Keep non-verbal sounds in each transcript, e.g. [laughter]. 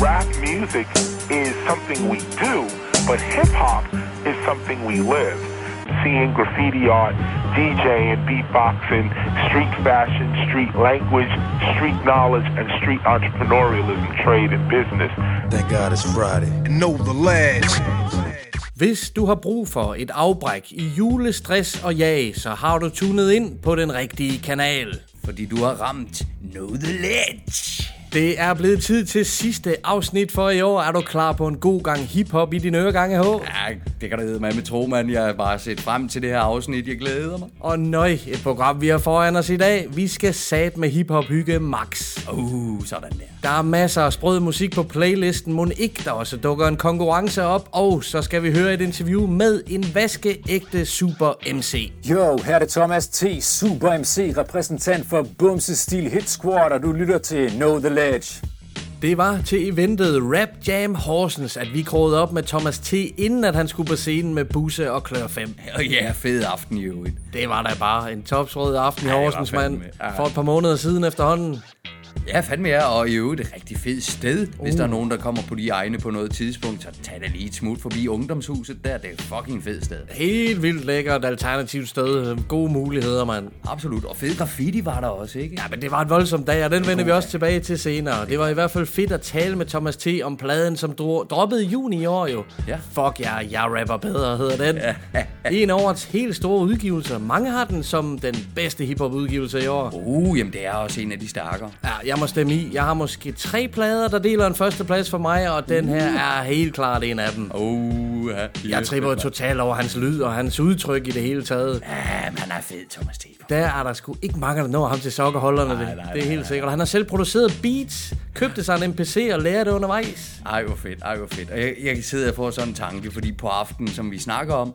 rap music is something we do, but hip hop is something we live. Seeing graffiti art, DJing, beatboxing, street fashion, street language, street knowledge, and street entrepreneurialism, trade, and business. Thank God it's Friday. And know the lads. Hvis du har brug for et afbræk i julestress og jag, så har du tunet ind på den rigtige kanal. Fordi du har ramt Know the Ledge. Det er blevet tid til sidste afsnit for i år. Er du klar på en god gang hiphop i dine øregange, H? Ja, det kan du hedde mig med tro, mand. Jeg har bare set frem til det her afsnit. Jeg glæder mig. Og nøj, et program vi har foran os i dag. Vi skal sat med hiphop hygge max. Uh, sådan der. Der er masser af sprød musik på playlisten. Må ikke der også dukker en konkurrence op. Og så skal vi høre et interview med en vaskeægte super MC. Jo, her er det Thomas T. Super MC, repræsentant for Bumse Stil Hit Squad, og du lytter til Know The Ledge. Det var til eventet Rap Jam Horsens, at vi krogede op med Thomas T. inden at han skulle på scenen med Busse og Klør 5. Og [laughs] ja, fed aften i øvrigt. Det var da bare en topsrød aften i Horsens, mand. For et par måneder siden efterhånden. Ja, fandme er, og i øvrigt et rigtig fedt sted. Hvis der er nogen, der kommer på de egne på noget tidspunkt, så tag da lige et smut forbi ungdomshuset der. Det er et fucking fedt sted. Helt vildt lækkert alternativt sted. Gode muligheder, mand. Absolut. Og fed graffiti var der også, ikke? Ja, men det var en voldsom dag, og den vender vi også tilbage til senere. Det var i hvert fald fedt at tale med Thomas T. om pladen, som dro- droppede i juni i år jo. Ja. Fuck ja, jeg rapper bedre, hedder den. [laughs] en af årets helt store udgivelser. Mange har den som den bedste hiphop udgivelse i år. Uh, jamen det er også en af de stærkere. Ja, jeg må stemme i. Jeg har måske tre plader, der deler en første plads for mig, og den her er helt klart en af dem. Uh, ja. Jeg tripper totalt over hans lyd og hans udtryk i det hele taget. Ja, han er fed, Thomas T. Der er der sgu ikke mange, der når ham til sokkerholderne. Nej, det, nej, det er nej, helt sikkert. Han har selv produceret beats, købte sig en MPC og lærte det undervejs. Ej, hvor fedt, ej, hvor fedt. Og jeg, jeg kan sidde og få sådan en tanke, fordi på aftenen, som vi snakker om,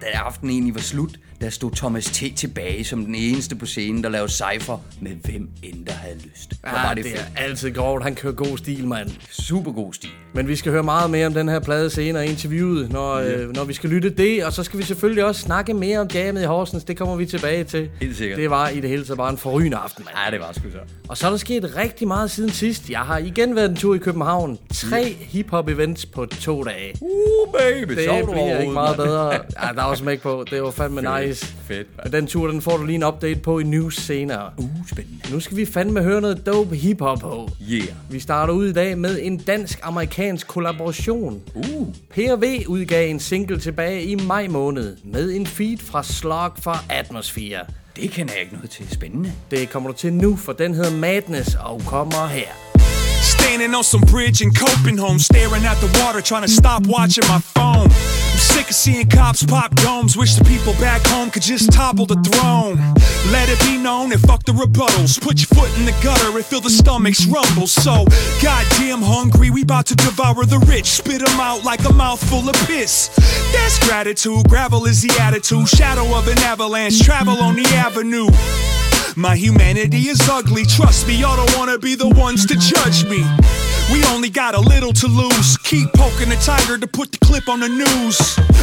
da aftenen egentlig var slut, der stod Thomas T. tilbage som den eneste på scenen, der lavede cypher med hvem end der havde lyst. Hvor Ja, var det, det fedt. er altid grovt. Han kører god stil, mand. Super god stil. Men vi skal høre meget mere om den her plade senere i interviewet, når, øh, når vi skal lytte det. Og så skal vi selvfølgelig også snakke mere om jammet i Horsens. Det kommer vi tilbage til. Helt sikkert. Det var i det hele taget bare en forrygende aften, mand. Ja, det var sgu så. Og så er der sket rigtig meget siden sidst. Jeg har igen været en tur i København. Tre hip-hop events på to dage. Uh, baby, Det du bliver ikke meget bedre. [laughs] Ja, der var smæk på. Det var fandme nice. Fedt, Men den tur, den får du lige en update på i news senere. Uh, spændende. Nu skal vi fandme høre noget dope hiphop på. Yeah. Vi starter ud i dag med en dansk-amerikansk kollaboration. Uh. PRV udgav en single tilbage i maj måned med en feed fra Slug fra Atmosphere. Det kender jeg ikke noget til. Spændende. Det kommer du til nu, for den hedder Madness og kommer her. Standing on some bridge in Copenhagen, staring at the water, trying to stop watching my phone. I'm sick of seeing cops pop domes. Wish the people back home could just topple the throne. Let it be known and fuck the rebuttals. Put your foot in the gutter and feel the stomachs rumble. So goddamn hungry, we about to devour the rich. Spit 'em out like a mouthful of piss. That's gratitude. Gravel is the attitude. Shadow of an avalanche. Travel on the avenue. My humanity is ugly, trust me, y'all don't wanna be the ones to judge me. We only got a little to lose. Keep poking the tiger to put the clip on the news.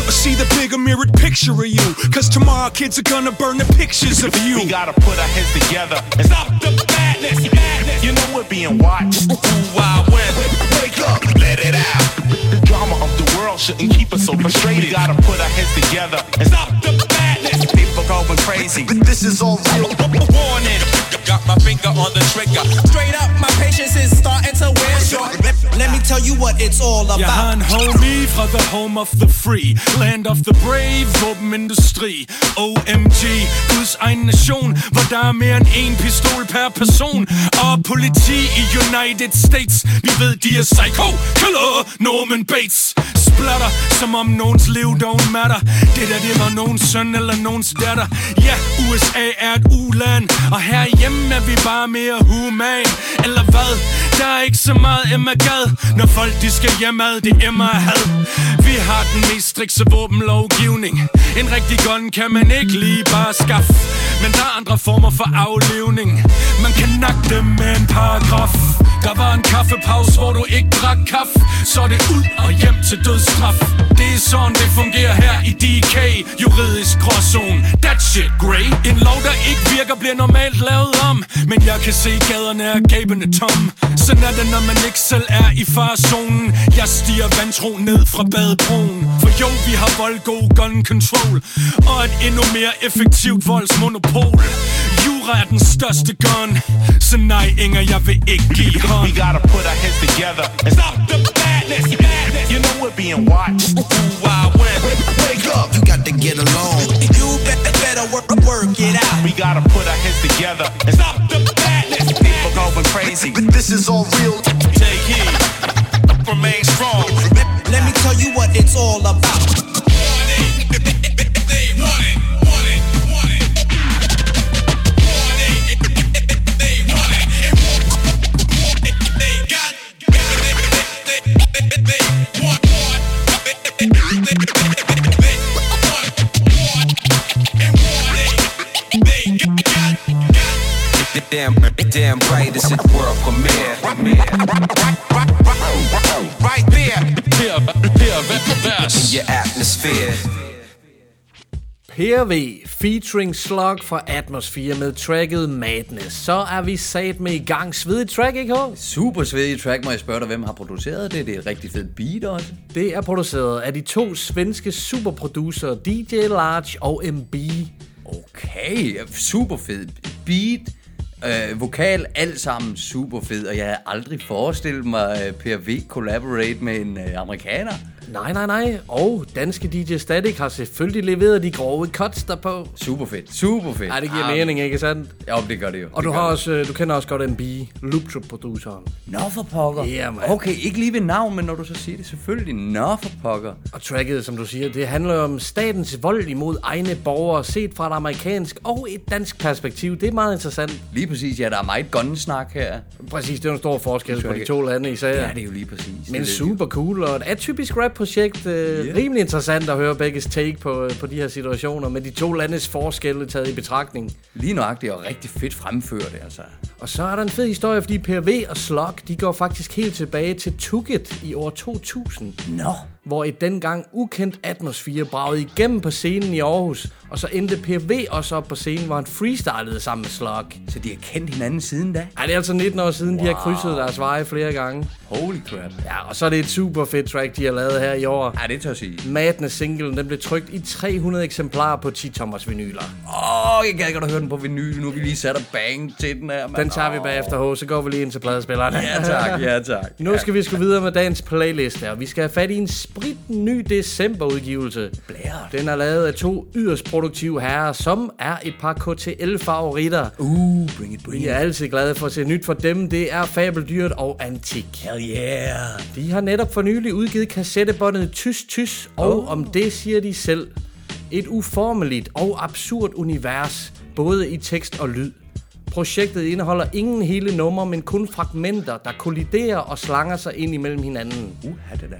Or see the bigger mirrored picture of you. Cause tomorrow kids are gonna burn the pictures of you. We gotta put our heads together and stop the madness. madness. You know we're being watched. Wild West. Wake up, let it out. The drama of the world shouldn't keep us so frustrated. We gotta put our heads together and stop the madness. Going crazy. This is all real. warning. Got my finger on the trigger. Straight up, my patience is starting to wear short. Let, me tell you what it's all Jeg har about. en homie fra the home of the free Land of the brave, våbenindustri OMG, Guds egen nation Hvor der er mere end en pistol per person Og politi i United States Vi ved de er psycho Killer Norman Bates Splatter, som om nogens liv don't matter Det der det var nogens søn eller nogens datter Ja, USA er et uland Og herhjemme er vi bare mere human. Eller hvad? Der er ikke så meget Emma Gad Når folk de skal hjemad, det Emma had. Vi har den mest strikse våbenlovgivning. En rigtig gun kan man ikke lige bare skaffe. Men der er andre former for aflevning Man kan nakke dem med en paragraf. Der var en kaffepause, hvor du ikke drak kaffe. Så det ud og hjem til dødsstraf. Det er sådan, det fungerer her i DK Juridisk gråzone, that shit grey En lov, der ikke virker, bliver normalt lavet om. Men jeg kan se gaderne er gabende tom. Sådan er det, når man ikke selv er i farzonen Jeg stiger vantro ned fra badebroen. For jo, vi har voldgod gun control. Og et endnu mere effektivt voldsmonopol. Jura er den største gun. Så nej, Inger, jeg vil ikke give hånd We gotta put our heads together and Stop the madness, madness You know we're being watched. Wild West Wake up, you got to get along. We gotta put our heads together and Stop the madness, People going crazy. But this is all real. PRV featuring Slug fra Atmosphere med tracket Madness. Så er vi sat med i gang. Svedigt track, ikke Håb? Super svedig track, må jeg spørge dig, hvem har produceret det? Det er et rigtig fedt beat også. Det er produceret af de to svenske superproducere DJ Large og MB. Okay, super fed beat, øh, vokal, alt sammen super fed, og jeg havde aldrig forestillet mig uh, PRV collaborate med en uh, amerikaner. Nej, nej, nej. Og danske DJ Static har selvfølgelig leveret de grove cuts derpå. Super fedt, super fedt. Ej, det giver Ah, mening, ikke sandt? Jo, det gør det jo. Og det du, har det. også, øh, du kender også godt MB, Loop Trip produceren. Nå for pokker. Ja, mand. Okay, ikke lige ved navn, men når du så siger det, selvfølgelig. Nå for pokker. Og tracket, som du siger, det handler om statens vold imod egne borgere, set fra et amerikansk og et dansk perspektiv. Det er meget interessant. Lige præcis, ja, der er meget gunsnak her. Præcis, det er en stor forskel på de to lande især. Ja, det er jo lige præcis. Det er Men super cool, og et atypisk rap-projekt. Øh, Ja. Rimelig interessant at høre begges take på, på de her situationer, med de to landes forskelle taget i betragtning. Lige nøjagtigt og rigtig fedt fremført, altså. Og så er der en fed historie, fordi PRV og Slug, de går faktisk helt tilbage til Tugget i år 2000. Nå. Hvor et dengang ukendt atmosfære bragede igennem på scenen i Aarhus, og så endte PV også op på scenen, hvor han freestylede sammen med Slug. Så de har kendt hinanden siden da? Ej, det er altså 19 år siden, wow. de har krydset deres veje flere gange. Holy crap. Ja, og så er det et super fedt track, de har lavet her i år. Ja, det tør sige. Madness singlen, den blev trykt i 300 eksemplarer på 10-tommers vinyler. Åh, oh, jeg gad godt at høre den på vinyl. Nu vi lige sat og bang til den her, mand. Den tager vi bagefter, H, så går vi lige ind til pladespillerne. Ja tak, ja tak. [laughs] Nu skal vi sgu videre med dagens playlist her. Vi skal have fat i en sprit ny decemberudgivelse. Blæret. Den er lavet af to yderst produktive herrer, som er et par KTL-favoritter. Uh, bring it, bring it. er altid glade for at se nyt for dem. Det er Fabeldyret og Antik. Hell yeah. De har netop for nylig udgivet kassettebåndet Tys Tys, og oh. om det siger de selv. Et uformeligt og absurd univers, både i tekst og lyd. Projektet indeholder ingen hele numre, men kun fragmenter, der kolliderer og slanger sig ind imellem hinanden. Uh, det da.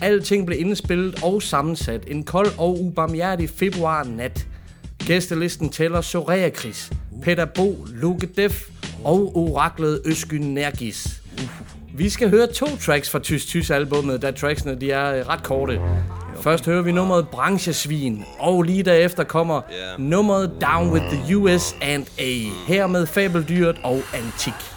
Ja. Alting blev indspillet og sammensat en kold og ubarmhjertig februar nat. Gæstelisten tæller Soraya Chris, Peter Bo, Luke Def og oraklet Øskyn Nergis. Vi skal høre to tracks fra Tys Tys albummet, da tracksene de er øh, ret korte. Først hører vi nummeret Branchesvin, og lige derefter kommer nummeret Down with the US and A. Her med Fabeldyret og Antik.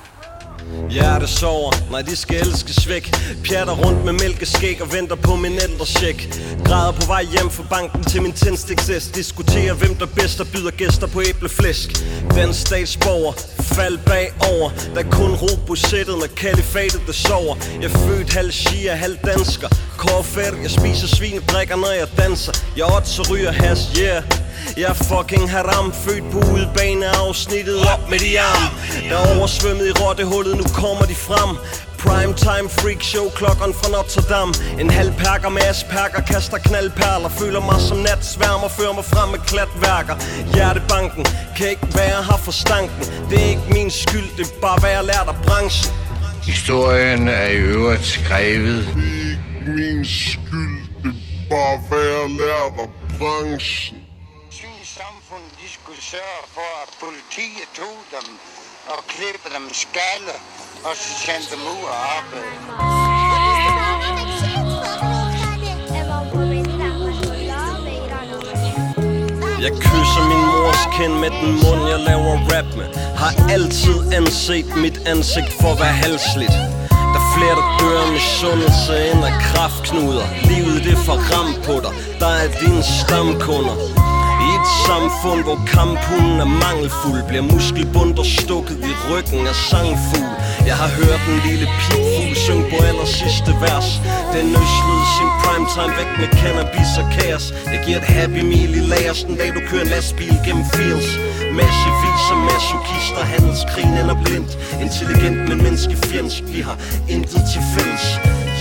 Hjerte sover, nej de skal elskes væk Pjatter rundt med mælkeskæg og venter på min ældre check Græder på vej hjem fra banken til min tændstiksæs Diskuterer hvem der bedst og byder gæster på æbleflæsk. Den statsborger, fald bagover. Der er kun ro på sættet, når kalifatet der sover. Jeg er født halv shia, halv dansker. Korfæt, jeg spiser svin drikker når jeg danser. Jeg odds så ryger has, yeah. Jeg er fucking haram, født på udebane afsnittet op med de arm. Der er oversvømmet i rottehullet, nu kommer de frem. Primetime freak show, klokken fra Notre Dame En halv perker med asperger, kaster knaldperler. Føler mig som natsværmer, fører mig frem med klatværker. Hjertebanken, kan ikke være her for stanken. Det er ikke min skyld, det er bare hvad jeg lært af branchen. Historien er i øvrigt skrevet. Min skyld, det bare hvad jeg lærte af branchen. samfund, de skulle sørge for, at politiet tog dem og klippede dem skalle, og så sendte dem ud og arbejde. Jeg kysser min mors kind med den mund, jeg laver rap med Har altid anset mit ansigt for at være halsligt flere, der dør med sundelse end af kraftknuder. Livet det får ramt på dig, der er dine stamkunder. I et samfund, hvor kamphunden er mangelfuld Bliver muskelbunder stukket i ryggen af sangfugl. Jeg har hørt en lille pigfugl synge på aller sidste vers. Den øslede sin primetime væk med cannabis og kaos. Jeg giver et happy meal i lagers. Den dag du kører en lastbil gennem fields. Massevis af masochister, handelskrigen eller blindt. Intelligent, men menneskefjendsk, vi har intet til fælles.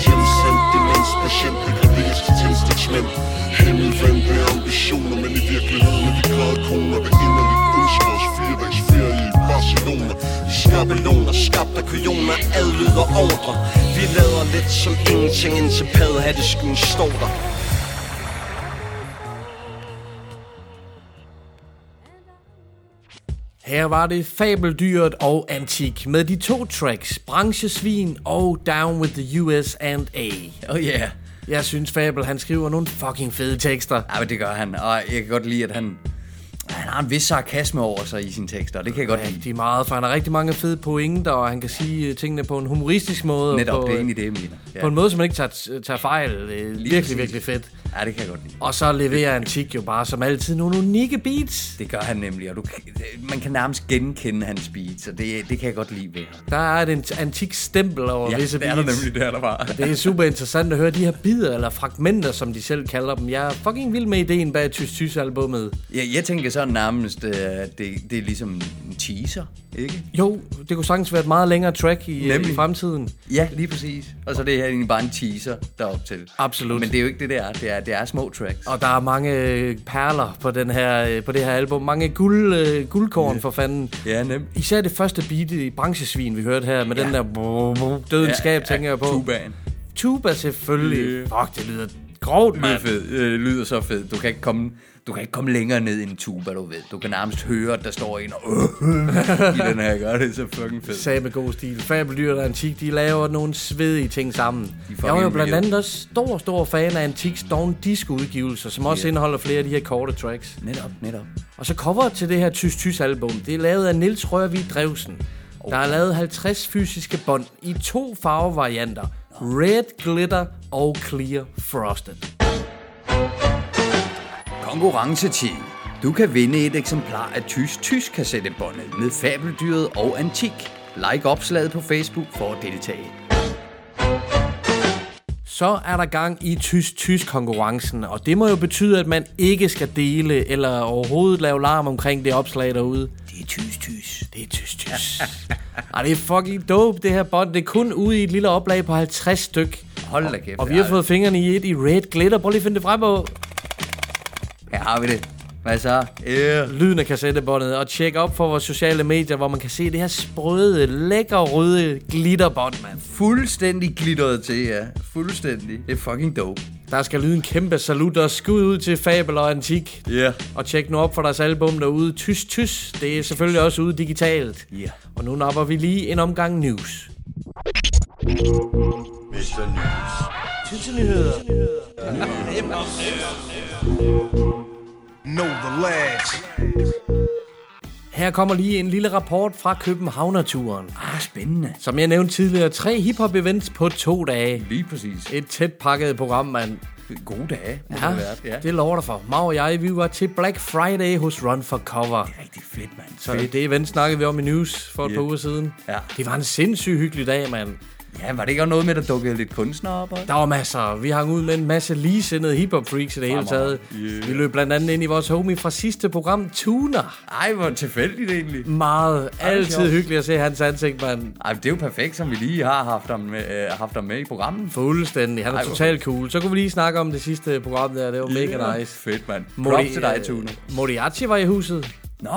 Hjemsendt demenspatient, det kan blive til tændstiksmænd Himmelvendte ambitioner, men i virkeligheden er vi grædkoner Der inderligt ønsker os fire dags ferie i Barcelona skabeloner, skabt af kujoner, adlyder ordre Vi lader lidt som ingenting, indtil paddehatteskyen står der Her var det fabeldyret og antik med de to tracks, Branchesvin og Down with the US and A. Oh yeah. Jeg synes Fabel, han skriver nogle fucking fede tekster. Ja, men det gør han. Og jeg kan godt lide, at han, han har en vis sarkasme over sig i sine tekster. og Det kan jeg godt lide. Rigtig meget, for han har rigtig mange fede pointer, og han kan sige øh, tingene på en humoristisk måde. Netop, på, det er egentlig det, jeg mener. Ja. På en måde, som man ikke tager, tager fejl. Det er virkelig, præcis. virkelig fedt. Ja, det kan jeg godt lide. Og så leverer Antik jo bare som altid nogle unikke beats. Det gør han nemlig, og du, man kan nærmest genkende hans beats, og det, det kan jeg godt lide ved ham. Der er et ant- antik stempel over Ja, visse det er der beats. nemlig, det er der bare. Det er super interessant at høre de her bidder, eller fragmenter, som de selv kalder dem. Jeg er fucking vild med ideen bag Tys Tys albummet. Ja, jeg tænker så nærmest, øh, det, det er ligesom en teaser, ikke? Jo, det kunne sagtens være et meget længere track i, Nemlig. i fremtiden. Ja, lige præcis. Og så er det her egentlig bare en teaser derop til. Absolut. Men det er jo ikke det, det er. Det er, det er små tracks. Og der er mange øh, perler på, den her, øh, på det her album. Mange guld, øh, guldkorn for fanden. Ja, nemt. Især det første beat i branchesvin, vi hørte her, med ja. den der brrr, brrr, døden Ja, ja, tænker jeg på. tubaen. Tuba selvfølgelig. Yeah. Fuck, det lyder grovt, Det lyder mand. fedt. Det lyder så fedt. Du kan ikke komme, du kan ikke komme længere ned end en tuba, du ved. Du kan nærmest høre, at der står en og i den her. Gør det er så fucking fedt. Sagde med god stil. Fabeldyr og Antik, de laver nogle svedige ting sammen. Jeg var jo blandt andet også stor, stor fan af Antiks Dawn Disco udgivelser, som også Ja. indeholder flere af de her korte tracks. Netop, netop. Og så coveret til det her Tys Tys album, det er lavet af Nils Rørvig Drevsen. Der er lavet 50 fysiske bånd i to farvevarianter. Red Glitter og Clear Frosted. Konkurrencetid. Du kan vinde et eksemplar af Tys Tys kassettebåndet med fabeldyret og antik. Like opslaget på Facebook for at deltage. Så er der gang i tysk-tysk konkurrencen, og det må jo betyde, at man ikke skal dele eller overhovedet lave larm omkring det opslag derude. Det er tysk-tysk. Det er tysk-tysk. Ej, det er fucking dope, det her bånd. Det er kun ude i et lille oplag på 50 styk. Hold da kæft. Og vi har fået fingrene i et i Red Glitter. Prøv lige at finde det frem på. Her har vi det. Hvad så? Yeah. Lyden af kassettebåndet. Og tjek op for vores sociale medier, hvor man kan se det her sprøde, lækker røde glitterbånd, mand. Fuldstændig glitteret til, ja. Fuldstændig. Det er fucking dope. Der skal lyde en kæmpe salut og skud ud til Fabel og Antik. Ja. Yeah. Og tjek nu op for deres album derude. Tys Tys. Det er selvfølgelig også ude digitalt. Ja. Og nu napper vi lige en omgang news. Know the lads. Her kommer lige en lille rapport fra Københavnerturen. Ah, spændende. Som jeg nævnte tidligere, tre hiphop-events på to dage. Lige præcis. Et tæt pakket program, mand. Gode dage, må Ja, det været. Ja. det lover der for. Mag og jeg, vi var til Black Friday hos Run for Cover. Rigtig fedt, mand. Så det event snakkede vi om i news for et Ja. par uger siden. Ja. Det var en sindssygt hyggelig dag, mand. Ja, var det ikke også noget med, at der dukkede lidt kunstnere op? også? Der var masser. Vi hang ud med en masse ligesindede hiphop freaks i det hele taget. Yeah. Vi løb blandt andet ind i vores homie fra sidste program, Tuna. Ej, hvor tilfældigt egentlig. Meget. Altid hyggeligt at se hans ansigt, mand. Ej, det er jo perfekt, som vi lige har haft ham med, øh, haft ham med i programmet. Fuldstændig. Han er Ej, totalt cool. Så kunne vi lige snakke om det sidste program der. Det var mega nice. Fedt, mand. Mori- Props til dig, Tune. øh, Moriarty var i huset. Nå,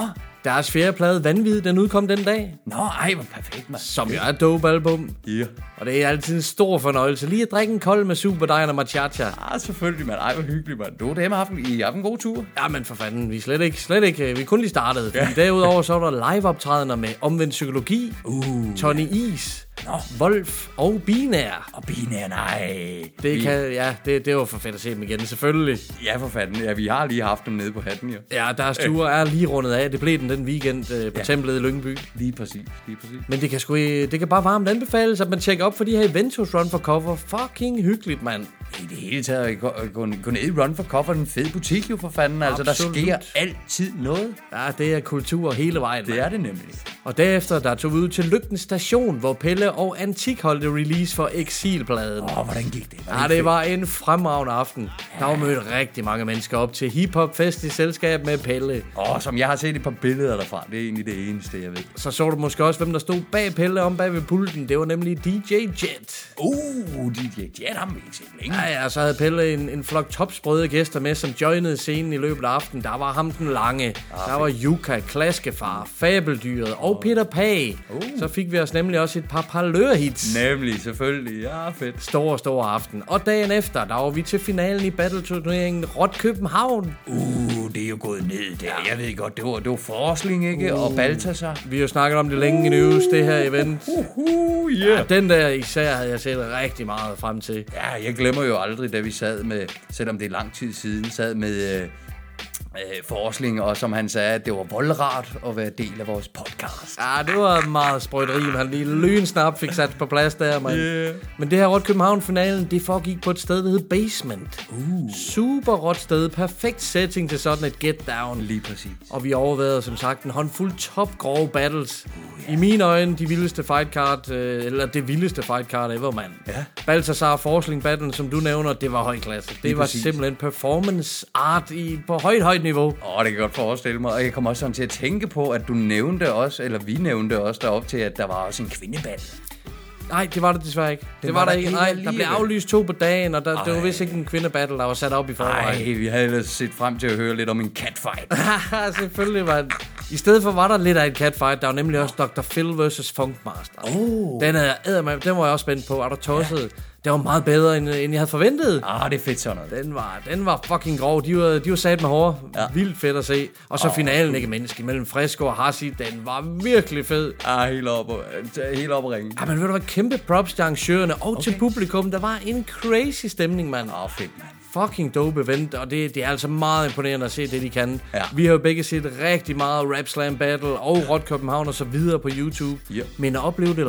Deres fjerde plade, Vanvid, den udkom den dag. Nå, ej, hvor perfekt, mand. Som jo er et dope album. Ja. Og det er altid en stor fornøjelse lige at drikke en kold med Super Dynamo Machacha. Ah, selvfølgelig, mand. Ej, hvor hyggeligt, mand. Du, det har haft, I haft en god tur. Ja, men for fanden, vi er slet ikke, slet ikke, vi er kun lige startet. Ja. Derudover så var der live-optrædener med Omvendt Psykologi, uh. Tony Is, Nå. Wolf og Binær. Og binær, nej. Det, Vi- kan, ja, det, det var for fedt at se dem igen, selvfølgelig. Ja, for fanden. Ja, vi har lige haft dem nede på hatten, jo. Ja, deres tur er lige rundet af. Det blev den den weekend øh, på ja. templet i Lyngby. Lige præcis, lige præcis. Men det kan, sgu, det kan bare varmt anbefales, at man tjekker op for de her events hos Run for Cover. Fucking hyggeligt, mand. I det hele taget, gå, gå, gå ned i Run for Cover, en fed butik jo for fanden. Altså, Absolut. der sker altid noget. Ja, det er kultur hele vejen, Det mand. er det nemlig. Og derefter, der tog vi ud til Lygten Station, hvor Pelle og Antik holdte release for Exilpladen. Åh, hvordan gik det? Ja, det var en fremragende aften. Der var mødt rigtig mange mennesker op til hiphop-fest i selskab med Pelle. Åh, som jeg har set et par billeder derfra. Det er egentlig det eneste, jeg ved. Så så du måske også, hvem der stod bag Pelle om bag ved pulten. Det var nemlig DJ Jet. Uh, DJ Jet har vi ikke set længe. Ja, ja, så havde Pelle en, en flok topsprøde gæster med, som joinede scenen i løbet af aftenen. Der var ham den lange. Der var Yuka, Klaskefar, Fabeldyret og Peter Pag. Så fik vi os nemlig også et par parlørhits. Nemlig, selvfølgelig. Ja, fedt. Stor, stor aften. Og dagen efter, der var vi til finalen i battle-turneringen Rot København. Uh, det er jo gået ned der. Jeg ved godt, det var, det var Forsling, ikke? Og Balthasar. Vi har jo snakket om det længe i news, det her event. Uh, yeah. Ja, den der især havde jeg set rigtig meget frem til. Ja, jeg glemmer jo aldrig, da vi sad med, selvom det er lang tid siden, sad med øh, øh, Forsling, og som han sagde, at det var voldrart at være del af vores podcast. Ja, det var meget sprøjteri, men han lige lynsnap fik sat på plads der, man. Yeah. Men det her Rot København-finalen, det foregik på et sted, der hed Basement. Uh. Super råt sted, perfekt setting til sådan et get down. Lige præcis. Og vi overvejede som sagt en håndfuld top grove battles. I mine øjne de vildeste fight card, øh, eller det vildeste fight card ever, mand. Ja. Balthasar Forsling battlen, som du nævner, det var høj klasse. Det Lige var præcis. simpelthen performance art i, på højt, højt niveau. Åh, det kan jeg godt forestille mig. Og jeg kommer også sådan til at tænke på, at du nævnte også, eller vi nævnte også derop til, at der var også en kvindebattle. Nej, det var det desværre ikke. Det, var var, der der ikke. Nej, der blev aflyst to på dagen, og der, det var vist ikke en kvindebattle, der var sat op i forvejen. Nej, vi havde ellers set frem til at høre lidt om en catfight. [laughs] Selvfølgelig, mand. I stedet for var der lidt af en catfight. Der var nemlig også Dr. Phil vs. Funkmaster. Oh. Den, er, eddermame- den var jeg også spændt på. Er du tosset? Ja. Det var meget bedre, end, end jeg havde forventet. Ah, det er fedt sådan noget. Den var, den var fucking grov. De var, de var sat med hår. Ja. Vildt fedt at se. Og så oh. finalen, ikke mindst, mellem Fresco og Hassi. Den var virkelig fed. Ah, helt op, helt op at ringe. Ja, men ved du hvad? Kæmpe props til arrangørerne og okay. til publikum. Der var en crazy stemning, mand. Åh, fedt, mand. Fucking dope event, og det, det er altså meget imponerende at se det, de kan. Ja. Vi har jo begge set rigtig meget Rap Slam Battle og Rot København og så videre på YouTube. Ja. Men at opleve det live,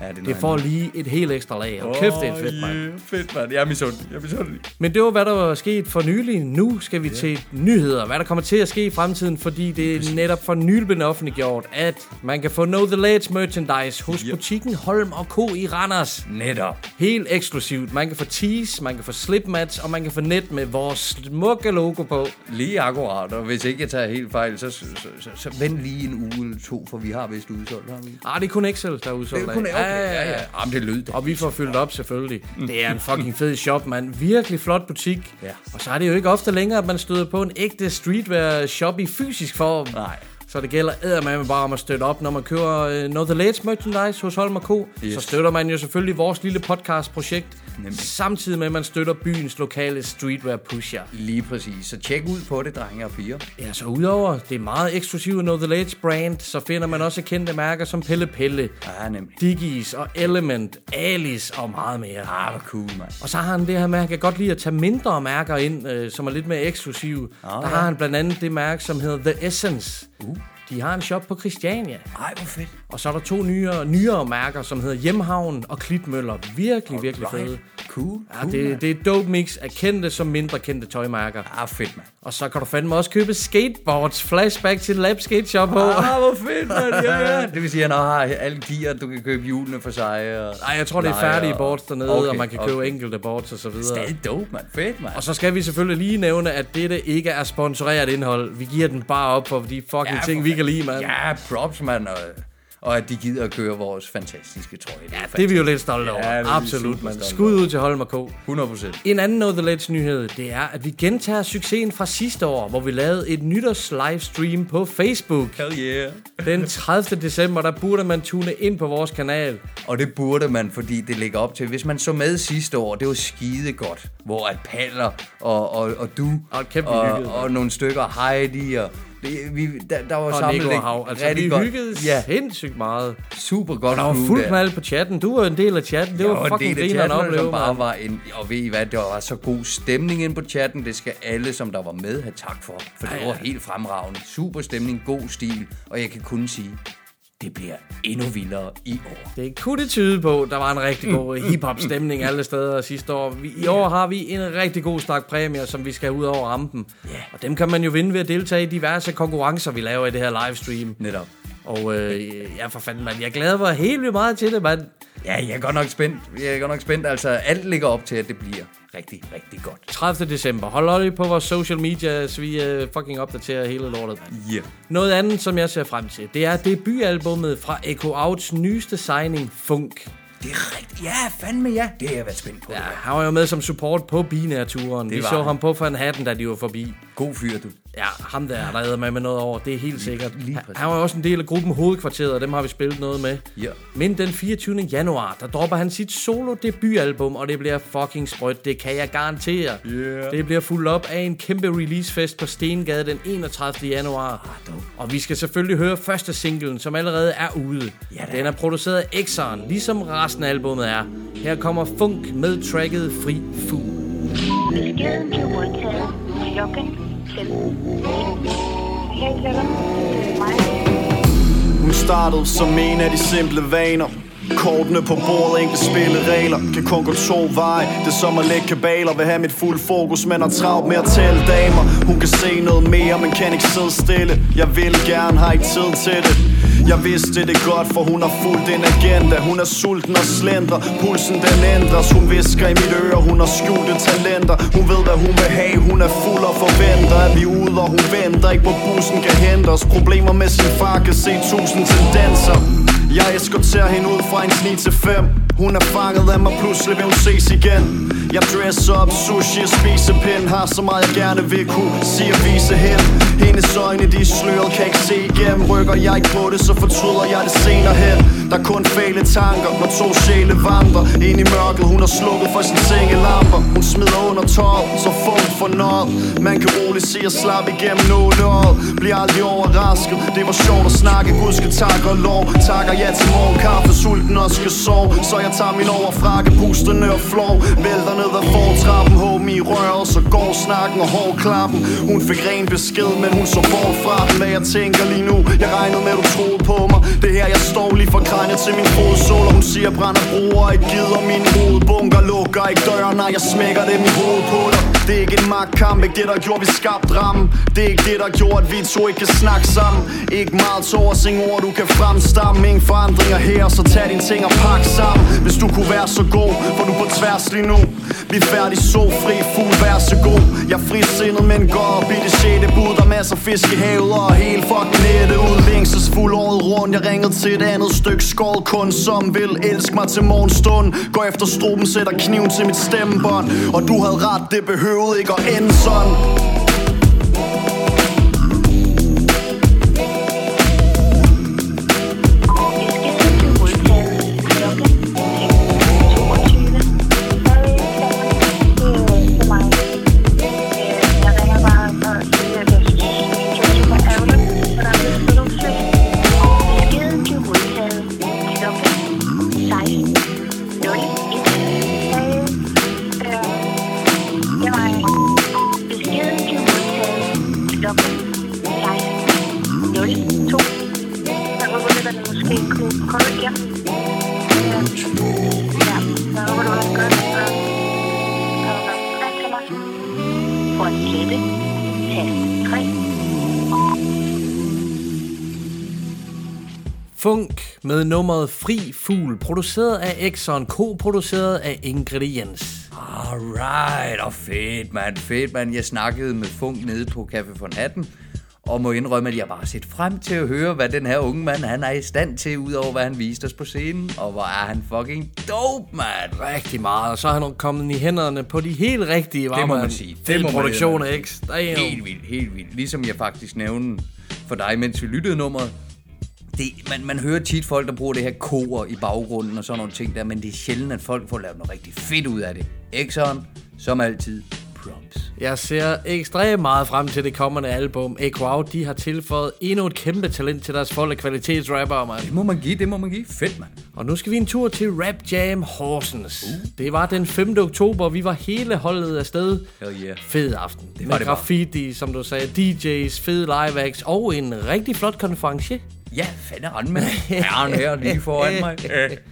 Ja, det det, får lige et helt ekstra lag. Og kæft, det er fedt, mand. yeah. Fedt, mand. Jeg er misundelig. Jeg er misundelig. Men det var, hvad der var sket for nylig. Nu skal vi til nyheder. Hvad der kommer til at ske i fremtiden, fordi det er netop for nylig blevet offentliggjort, at man kan få Know The Ledge merchandise hos Yep. butikken Holm og Co. i Randers. Netop. Helt eksklusivt. Man kan få tees, man kan få slipmats, og man kan få net med vores smukke logo på. Lige akkurat, og hvis ikke jeg tager helt fejl, så, så, så, så, så vent lige en uge eller to, for vi har vist udsolgt, har vi? Ah, det er kun Excel, der er udsolgt Det er kun- okay, ja, ja. Jamen, det lød. Og vi får fyldt op selvfølgelig. Det er en fucking fed shop, mand. Virkelig flot butik. Ja. Og så er det jo ikke ofte længere, at man støder på en ægte streetwear shop i fysisk form. Nej. Så det gælder eddermame bare om at støtte op, når man køber uh, Know The Ledge merchandise hos Holm Co. Yes. Så støtter man jo selvfølgelig vores lille podcastprojekt. Nemlig. Samtidig med, at man støtter byens lokale streetwear pusher. Lige præcis. Så tjek ud på det, drenge og piger. Ja, så udover det meget eksklusive Know The Ledge brand, så finder man også kendte mærker som Pelle Pelle, Ja, nemlig. Diggies og Element, Alice og meget mere. Ah, hvor cool, mand. Og så har han det her mærke, jeg kan godt lide at tage mindre mærker ind, øh, som er lidt mere eksklusive. Ah, Der ja. har han blandt andet det mærke, som hedder The Essence. Uh. De har en shop på Christiania. Ej, hvor fedt. Og så er der to nyere, nyere mærker, som hedder Hjemhavn og Klitmøller. Virkelig, virkelig fede. Cool. Ja, cool, det, det er dope mix af kendte som mindre kendte tøjmærker. Ah, fedt, mand. Og så kan du fandme også købe skateboards. Flashback til Lab Skate Shop på. Ah, hvor fedt, mand. Ja, ja. [laughs] Det vil sige, at han har alle gear, du kan købe hjulene for sig. Og... Nej, jeg tror, det er færdige og- boards dernede, Okay, og man kan købe okay. enkelte boards og så videre. Stadig dope, mand. Fedt, mand. Og så skal vi selvfølgelig lige nævne, at dette ikke er sponsoreret indhold. Vi giver den bare op for de fucking Ja, ting, for vi kan lide, mand. Ja, props, mand. Og, og at de gider at køre vores fantastiske trøje. Ja, det er vi jo lidt stolte over. Ja, Absolut, stolte Skud ud til Holm og K. 100 procent. En anden Know The Ledge nyhed, det er, at vi gentager succesen fra sidste år, hvor vi lavede et nytårs livestream på Facebook. Hell yeah. Den 30. december, der burde man tune ind på vores kanal. Og det burde man, fordi det ligger op til. Hvis man så med sidste år, det var skide godt. Hvor at Paller og, og, og du Og og, hyggede, og nogle stykker Heidi og vi, der, der var Og samlet Nico Hav. Altså, rigtig vi godt. hyggede Ja, sindssygt meget. super godt. Der var crew fuld der. knald på chatten. Du var en del af chatten. Det Jeg var en fucking grineren at opleve, bare var en, og ved I hvad, der var så god stemning ind på chatten. Det skal alle, som der var med, have tak for. For det Ja, ja. var helt fremragende. Super stemning, god stil. Og jeg kan kun sige, det bliver endnu vildere i år. Det kunne det tyde på. Der var en rigtig god hip-hop stemning alle steder sidste år. Vi, I år har vi en rigtig god stak præmier, som vi skal ud over rampen. Ja. Og dem kan man jo vinde ved at deltage i diverse konkurrencer, vi laver i det her livestream. Netop. Og øh, ja, for fanden, mand. Jeg glæder mig helt vildt meget til det, mand. Ja, jeg er godt nok spændt. Jeg er godt nok spændt. Altså, alt ligger op til, at det bliver rigtig, rigtig godt. 30. december. Hold øje på vores social media, så vi øh, fucking opdaterer hele lortet. mand. Yeah. Noget andet, som jeg ser frem til, det er debutalbummet fra Echo Outs nyeste signing, Funk. Det er rigtigt. Ja, fandme ja. Det har jeg været spændt på. Ja, han var jo med som support på Binær-turen. Vi så ham på Hatten, da de var forbi. God fyr, du. Ja, ham der, der æder med med noget over, det er helt sikkert. lige Han- præcis. Han var også en del af gruppen Hovedkvarteret, og dem har vi spillet noget med. Ja. Men den 24. januar, der dropper han sit solo debutalbum, og det bliver fucking sprødt, det kan jeg garantere. Yeah. Det bliver fuldt op af en kæmpe releasefest på Stengade den 31. januar. Og vi skal selvfølgelig høre første singlen, som allerede er ude. Ja da. den er produceret af Exxon, ligesom resten af albummet er. Her kommer Funk med tracket Fri Fugl. Blev modtaget klokken hun startede som en af de simple vaner. Kortene på bordet, enkle spilleregler. Kan kun gå to veje. Det er som at lægge kabaler. Vil have mit fuld fokus, men har travlt med at tælle damer. Hun kan se noget mere, men kan ikke sidde stille. Jeg vil gerne, har ikke tid til det jeg vidste det godt, for hun har fulgt en agenda. Hun er sulten og slender, pulsen den ændres. Hun visker i mit øre, hun har skjulte talenter. Hun ved hvad hun vil have, hun er fuld og forventer At vi ude, og hun venter ikke på bussen kan hente os. Problemer med sin far kan se tusind tendenser. Jeg eskorterer hende ud fra en 9 til 5 Hun er fanget af mig, pludselig vil hun ses igen. Jeg dresser op, sushi og spisepind Har så meget jeg gerne vil kunne sige og vise hen. Hendes øjne de sløret, kan ikke se igennem. Rykker jeg ikke på det, så fortryder jeg det senere hen. Der er kun fæle tanker, når to sjæle vandrer Ind i mørket, hun har slukket for sin sengelamper. Hun smider under tøjet, så funk for noget. Man kan roligt sige at slappe igennem nåleøjet Bliver aldrig overrasket, det var sjovt at snakke. Gud skal takke og lov, takker jeg til morgenkaffe Sulten og skal sove, så jeg tager min overfrakke Pustende og flov, vælterne ned ad fortrappen Håben i røret, så går snakken og hårklappen Hun fik ren besked, men hun så bort fra den. Hvad jeg tænker lige nu, jeg regnede med du troede på mig. Det her jeg står lige fra kranje til min fodsål Og hun siger brænder bruger ikke gider min hovedbunker Lukker ikke døren, nej jeg smækker dem i hovedet på dig Det er ikke en magtkamp, ikke det der gjorde vi skabt rammen Det er ikke det der gjorde at vi to ikke kan snakke sammen. Ikke meget til ord, ord du kan fremstamme. Ingen forandringer her, så tag dine ting og pak sammen. Hvis du kunne være så god, for du på tværs lige nu. Vi er færdig så fri, fugl, vær så god. Jeg er frisindet, men går op i det sjette bud. Der er masser af fisk i havet og helt fucking nette ud. Længselsfuld året rundt, jeg ringede til et andet stykke skål Kun som vil elske mig til morgenstund. Går efter struben, sætter kniven til mit stemmebånd. Og du havde ret, det behøvede ikke at ende sådan. Funk med nummeret Fri Fugl, produceret af Exxon, co-produceret af Ingrediens. Alright, og fedt, mand. Fedt, mand. Jeg snakkede med Funk nede på Café von Hatten, og må indrømme, at jeg bare har set frem til at høre, hvad den her unge mand, han er i stand til, udover hvad han viste os på scenen. Og hvor er han fucking dope, man. Rigtig meget, og så er han kommet i hænderne på de helt rigtige, var Det må man sige. Fed må man produktion eddermame X. Damn. Helt vildt, helt vildt. Ligesom jeg faktisk nævnte for dig, mens vi lyttede nummeret. Det, man, man hører tit folk, der bruger det her kor i baggrunden og sådan nogle ting der, men det er sjældent, at folk får lavet noget rigtig fedt ud af det. Exxon, som altid, prompts. Jeg ser ekstremt meget frem til det kommende album. Equau, de har tilføjet endnu et kæmpe talent til deres folk af kvalitetsrapper, man. Det må man give, det må man give. Fedt, mand. Og nu skal vi en tur til Rap Jam Horsens. Uh. Det var den 5. oktober, vi var hele holdet afsted. Hell yeah. Fed aften. Det var var det graffiti, som du sagde, DJ's, fed live acts og en rigtig flot konference. Ja, fanden rende med herren her lige foran mig.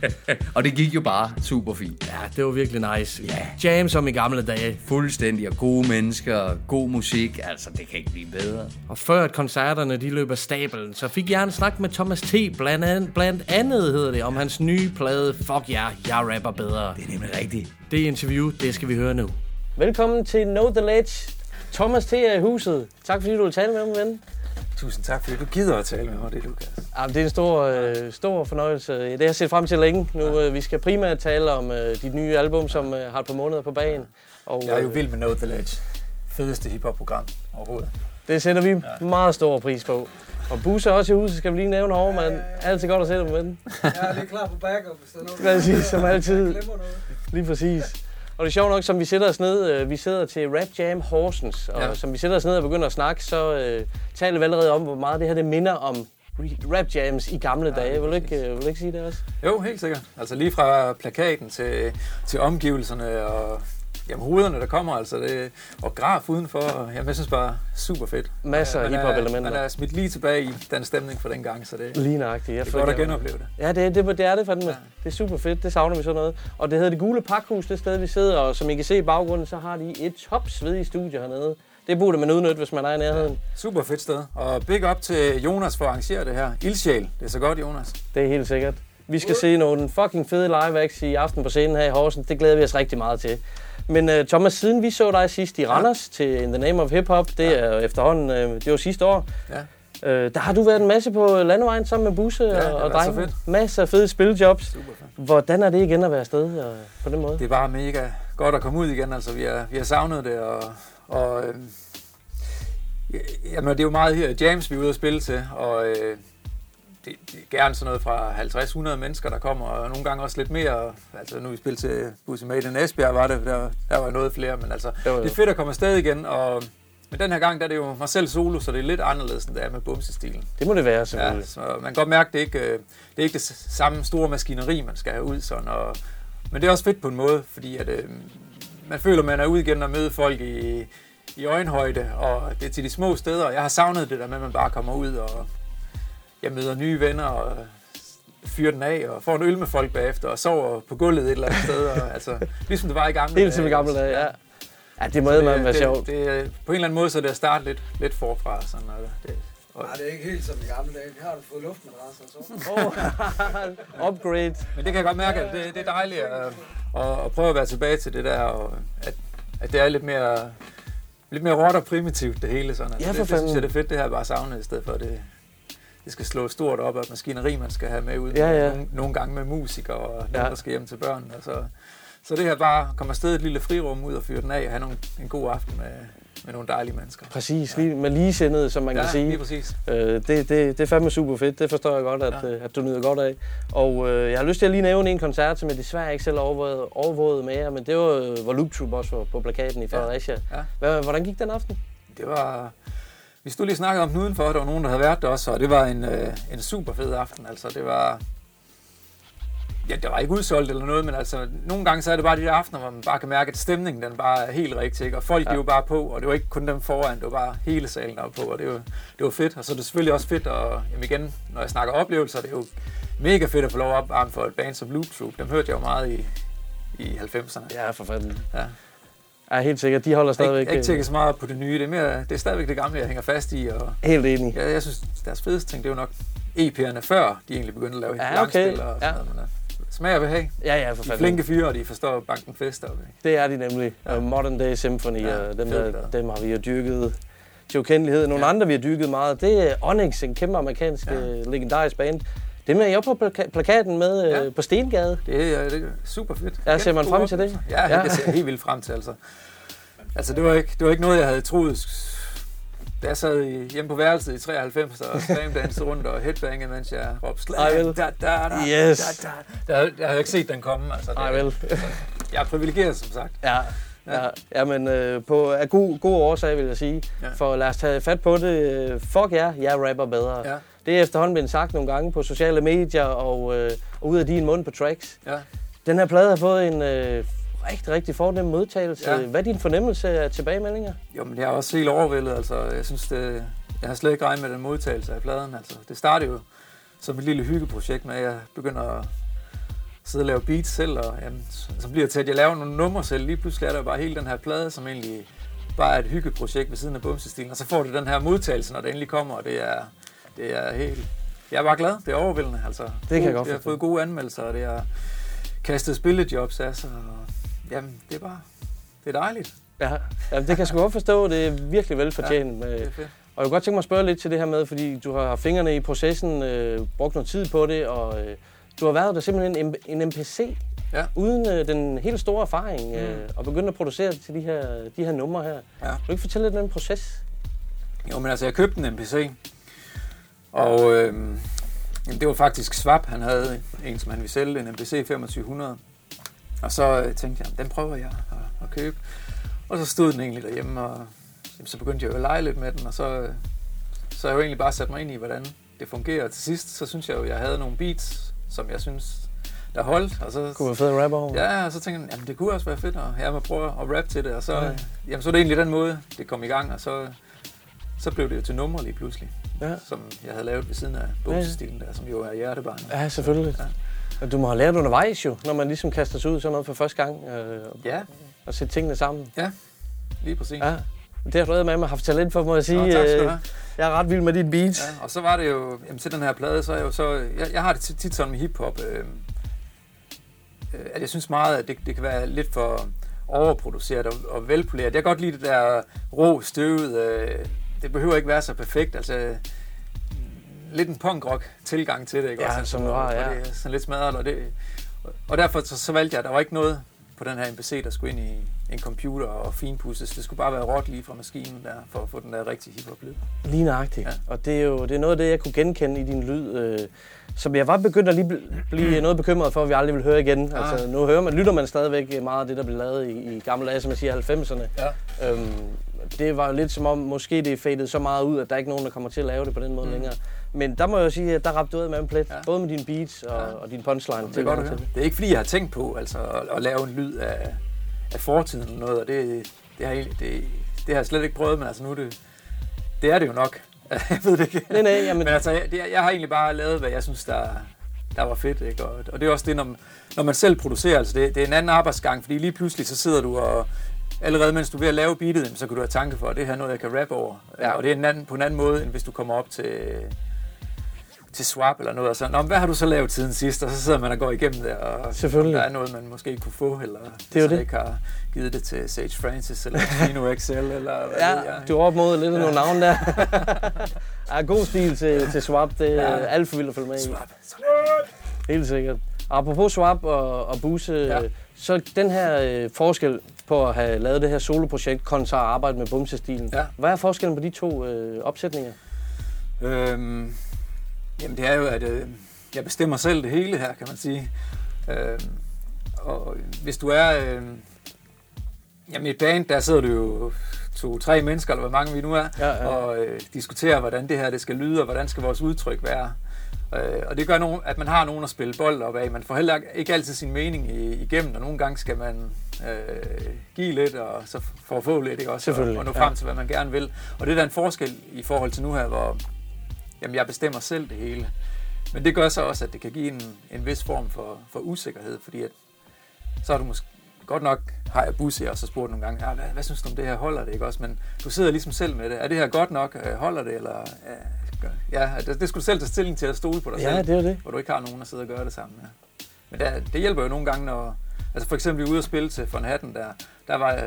[laughs] og det gik jo bare super fint. Ja, det var virkelig nice. Ja. Jam som i gamle dage. Fuldstændig, og gode mennesker, god musik, altså det kan ikke blive bedre. Og før at koncerterne de løb af stablen, så fik jeg en snak med Thomas T. Blandt andet, blandt andet hedder det, om hans nye plade Fuck ja, yeah, jeg rapper bedre. Det er nemlig rigtigt. Det interview, det skal vi høre nu. Velkommen til Know The Ledge. Thomas T. er i huset. Tak fordi du vil tale med mig, ven. Tusind tak, fordi du gider at tale med mig, det er Lukas. Ja, det er en stor, øh, stor fornøjelse. Det har jeg set frem til længe. Nu, øh, vi skal primært tale om øh, dit nye album, som øh, har et par måneder på bagen. Og, Jeg er jo øh, vild med Know The Ledge. Fedeste hiphop-program overhovedet. Det sætter vi ja. meget stor pris på. Og Bus er også i huset, skal vi lige nævne over, man. Altid godt at se dig med den. Jeg er lige klar på backup, hvis der er noget. Sige, som altid. Lige præcis. Og det er sjovt nok, som vi sætter os ned, øh, vi sidder til Rap Jam Horsens, og Ja. som vi sætter os ned og begynder at snakke, så øh, taler vi allerede om, hvor meget det her det minder om rap jams i gamle ja, dage. Vil du, ikke, øh, vil du ikke sige det også? Jo, helt sikkert. Altså lige fra plakaten til, til omgivelserne og jamen, hovederne, der kommer, altså det, og graf udenfor. Jamen, jeg synes bare, super fedt. Masser af Man er- hiphop-elementer. Man er smidt lige tilbage i den stemning fra den gang, så det, Lige nøjagtigt. Jeg det er godt at genopleve det. Ja, det, det, det er det fandme. Ja. Det er super fedt. Det savner vi sådan noget. Og det hedder det gule pakhus, det sted, vi sidder. Og som I kan se i baggrunden, så har de et top svedigt studie hernede. Det burde man udnytte, hvis man er i nærheden. Super fedt sted. Og big up til Jonas for at arrangere det her. Ildsjæl. Det er så godt, Jonas. Det er helt sikkert. Vi skal se nogle fucking fede live acts i aften på scenen her i Horsens. Det glæder vi os rigtig meget til. Men uh, Thomas, siden vi så dig sidst i Randers ja. til In the Name of Hip Hop, det ja. er efterhånden, uh, det var sidste år. Ja. Uh, der har du været en masse på landevejen sammen med Busse Ja, og, og drenge. fedt. Masser af fede spiljobs. Super fedt. Hvordan er det igen at være afsted uh, på den måde? Det er bare mega godt at komme ud igen. Altså, vi har, vi har savnet det, og, og ja, jamen, det er jo meget her jams, vi er ude at spille til, og øh, det, det er gerne sådan noget fra 50-100 mennesker, der kommer, og nogle gange også lidt mere. Altså, nu vi spillet til Bussi Made i Esbjerg, var det, der, der var noget flere, men altså, Jo, jo. det er fedt at komme afsted igen, og men den her gang, der er det jo mig selv solo, så det er lidt anderledes, end det er med bumsestilen. Det må det være, Ja, selvfølgelig. så man kan godt mærke, at det ikke, øh, det er ikke det samme store maskineri, man skal have ud. Sådan, og, men det er også fedt på en måde, fordi at, øh, man føler, man er ude igen og møde folk i, i øjenhøjde, og det er til de små steder. Jeg har savnet det der med, at man bare kommer ud, og jeg møder nye venner, og fyrer den af, og får en øl med folk bagefter, og sover på gulvet et eller andet sted. Og, altså, ligesom det var i gamle Helt som i gamle dage, ja. Ja, det må man være det, sjovt. Det, det, på en eller anden måde, så er det at starte lidt, lidt forfra. Sådan, og det, og, Nej, det er ikke helt som i gamle dage. Her har du fået luftmadrasser og så. [laughs] Upgrade. Men det kan jeg godt mærke, at det, det er dejligt at, at, at prøve at være tilbage til det der, og at, at det er lidt mere, lidt mere råt og primitivt det hele. Sådan. Ja, det, for det, synes fanden. jeg, det er fedt, det her bare savnet, i stedet for det, det skal slå stort op af maskineri, man skal have med ud. Ja, ja. Nogle, nogle gange med musikere og nogen, Ja. der skal hjem til børn. Og så, så det her bare komme afsted et lille frirum ud og fyre den af og have nogle, en god aften med, med nogle dejlige mennesker. Præcis, lige med ligesindede, som man Ja, kan sige. lige præcis. Øh, det, det, det er fandme super fedt. Det forstår jeg godt, at, Ja. ja. at du nyder godt af. Og øh, jeg har lyst til at lige nævne en koncert, som jeg desværre ikke selv overvågede, overvågede med jer, men det var, øh, hvor Loop Troop også var på plakaten i Fredericia. Ja. Hvad, hvordan gik den aften? Det var... Vi stod lige og snakkede om den udenfor, der var nogen, der havde været der også, og det var en, øh, en super fed aften. Altså, det var... Ja, det var ikke udsolgt eller noget, men altså, nogle gange så er det bare de der aftener, hvor man bare kan mærke, at stemningen den bare er helt rigtig, ikke? og folk ja. de var bare på, og det var ikke kun dem foran, det var bare hele salen, der var på, og det var, det var fedt. Og så er det selvfølgelig også fedt, og jamen igen, når jeg snakker oplevelser, det er jo mega fedt at få lov at opvarme for et band som Loop Troop. Dem hørte jeg jo meget i, i 90'erne. Ja, for fanden. Ja. Ja, helt sikkert. De holder stadigvæk... Ikke, ikke øh, tænke så meget på det nye. Det er, mere, det er stadigvæk det gamle, jeg hænger fast i. Og Helt enig. Ja, jeg synes, deres fedeste ting, det er jo nok EP'erne, før de egentlig begyndte at lave Ja, langspil okay. og Ja. sådan noget. Men, uh, smag og behag. Ja, ja, for De fanden. flinke fyre, og de forstår banken fest. Og, Det er de nemlig. Ja. Modern Day Symphony, Ja, og dem, der, plade. dem har vi jo dyrket, til ukendelighed. Nogle ja. andre, vi har dykket meget, det er Onyx, en kæmpe amerikansk ja. legendarisk band. Det med, jeg på plaka- plakaten med ja. øh, på Stengade. Det er, det er super fedt. Ja, ser man frem til det? Ja, ja. det ser helt vildt frem til. Altså, altså det, var ikke, det var ikke noget, jeg havde troet. Da jeg sad i, hjemme på værelset i 93 og slamdansede rundt og headbangede, mens jeg råbte slam, da, da, da, Yes. da, da. Jeg, jeg havde ikke set den komme. Altså, det, Ej, vel. Jeg er privilegeret, som sagt. Ja, ja. ja men øh, på af god, god årsag, vil jeg sige. Ja. Ja. For lad os tage fat på det. Fuck jer, jeg rapper bedre. Ja. Det er efterhånden blevet sagt nogle gange på sociale medier og, øh, og ud af din mund på tracks. Ja. Den her plade har fået en øh, rigtig, rigtig fornem modtagelse. Ja. Hvad er din fornemmelse af tilbagemeldinger? Jo, men jeg er også helt overvældet. Altså, jeg synes, det, jeg har slet ikke regnet med den modtagelse af pladen. Altså, det startede jo som et lille hyggeprojekt med, at jeg begynder at sidde og lave beats selv, og jamen, så- bliver det til, at jeg laver nogle numre selv. Lige pludselig er der bare hele den her plade, som egentlig bare er et hyggeprojekt ved siden af bumsestilen, og så får det den her modtagelse, når det endelig kommer, og det er, det er helt... Jeg er bare glad. Det er overvældende, altså. kan jeg godt Jeg har fået gode anmeldelser, og det er kastet spillejobs af og jamen, det er bare... Det er dejligt. Ja, Jamen, det kan jeg sgu godt forstå. Det er virkelig velfortjent. Ja, det er fedt. og jeg kunne godt tænke mig at spørge lidt til det her med, fordi du har fingrene i processen, øh, brugt noget tid på det, og øh, du har været der simpelthen en, en NPC, Ja. uden øh, den helt store erfaring, Mm. øh, og begyndt at producere til de her, de her numre her. Ja. Kan du ikke fortælle lidt om den proces? Jo, men altså, jeg købte en NPC, og øh, det var faktisk Swap, han havde en, som han ville sælge, en NPC 2500. Og så øh, tænkte jeg, "Jamen, den prøver jeg at, at købe. Og så stod den egentlig derhjemme, og jamen, så begyndte jeg jo at lege lidt med den, og så, øh, så har jeg jo egentlig bare sat mig ind i, hvordan det fungerer. Og til sidst, så synes jeg jo, jeg havde nogle beats, som jeg synes, der holdt. Og så, Kunne være fedt at rappe over. Ja, og så tænkte jeg, jamen det kunne også være fedt, og jeg må prøve at rappe til det. Og så, Ja. ja. jamen, så er det egentlig den måde, det kom i gang, og så, så blev det jo til numre lige pludselig, Ja. som jeg havde lavet ved siden af bogstilen der, som jo er hjertebarnet. Ja, selvfølgelig. Ja. Og du må have lært undervejs jo, når man ligesom kaster sig ud sådan noget for første gang. Øh, Ja. Og sætte tingene sammen. Ja, lige præcis. Ja. Det har du med mig haft talent for, må jeg sige. Nå, tak skal du Øh, have. Jeg er ret vild med dine beats. Ja, og så var det jo, jamen til den her plade, så er jeg jo så, jeg, jeg har det tit- sådan med hiphop, øh, øh, at jeg synes meget, at det, det kan være lidt for overproduceret og, og velpoleret. Jeg kan godt lide det der rå, støvet, øh, det behøver ikke være så perfekt, altså lidt en punk-rock tilgang til det, ikke? Ja, Også, altså, som du har, ja. Det er sådan lidt smadret, og, det, og derfor så, så valgte jeg, at der var ikke noget på den her NPC, der skulle ind i en computer og finpudses. Det skulle bare være råt lige fra maskinen der, for at få den der rigtige hiphop-lyd. Lige nøjagtigt. Ja. Og det er jo det er noget af det, jeg kunne genkende i din lyd. Øh, som jeg var begyndt at lige bl- blive noget bekymret for, at vi aldrig vil høre igen. Ah. Altså, nu hører man, lytter man stadigvæk meget af det, der blev lavet i, i gamle dage, som jeg siger, 90'erne. Ja. Øhm, det var jo lidt som om, måske det er fadet så meget ud, at der er ikke nogen, der kommer til at lave det på den måde mm. længere. Men der må jeg jo sige, at der ramte du ud med en plet. Ja. Både med dine beats og, Ja. og din punchline. Det er godt høre. Det er ikke fordi, jeg har tænkt på altså, at, at lave en lyd af, af fortiden eller noget, og det, det, har, det, det har jeg slet ikke prøvet, men altså nu er det, det er det jo nok. [laughs] jeg ved det ikke. Nej, nej, jamen- Men altså, jeg, det, jeg har egentlig bare lavet, hvad jeg synes, der, der var fedt. Ikke? Og, og det er også det, når, når man selv producerer, altså det, det er en anden arbejdsgang, fordi lige pludselig så sidder du og allerede mens du er ved at lave beatet, så kan du have tanke for, at det her er noget, jeg kan rappe over. Ja. Og det er en anden, på en anden måde, end hvis du kommer op til, til swap eller noget, og så, Nå, men hvad har du så lavet siden sidst? Og så sidder man og går igennem det, og Selvfølgelig. der er noget, man måske kunne få, eller Det er det. ikke har givet det til Sage Francis, eller Tino [laughs] XL, eller hvad Ja, ved jeg. du er op mod lidt af nogle navne der. [laughs] ja, god stil til, til Swap. Det er Ja. ja. alt for vildt at følge med i. Swap. Helt sikkert. Apropos Swap og, og Buse, Ja. ja. så den her øh, forskel på at have lavet det her soloprojekt kontra at arbejde med Bumse-stilen. Ja. Hvad er forskellen på de to øh, opsætninger? Øhm, jamen det er jo, at øh, jeg bestemmer selv det hele her, kan man sige. Øhm, og hvis du er... Øh, jamen i et band, der sidder du jo to-tre mennesker, eller hvor mange vi nu er, Ja, ja. og øh, diskuterer, hvordan det her det skal lyde, og hvordan skal vores udtryk være. Øh, og det gør, nogen, at man har nogen at spille bold op af. Man får heller ikke altid sin mening i, igennem, og nogle gange skal man øh, give lidt, og så for at få lidt, ikke også? Og, og nå ja. frem til, hvad man gerne vil. Og det er der en forskel i forhold til nu her, hvor jamen, jeg bestemmer selv det hele. Men det gør så også, at det kan give en, en vis form for, for usikkerhed, fordi at, så har du måske godt nok har jeg busse og så spurgt nogle gange, ja, hvad, hvad synes du om det her, holder det ikke også? Men du sidder ligesom selv med det. Er det her godt nok? Øh, Holder det? Eller, ja, ja det, det skulle du selv tage stilling til at stole på dig Ja, selv. det er det. Hvor du ikke har nogen at sidde og gøre det sammen med. Men der, det hjælper jo nogle gange, når... Altså for eksempel ude at spille til Von Hatten, der, der var øh,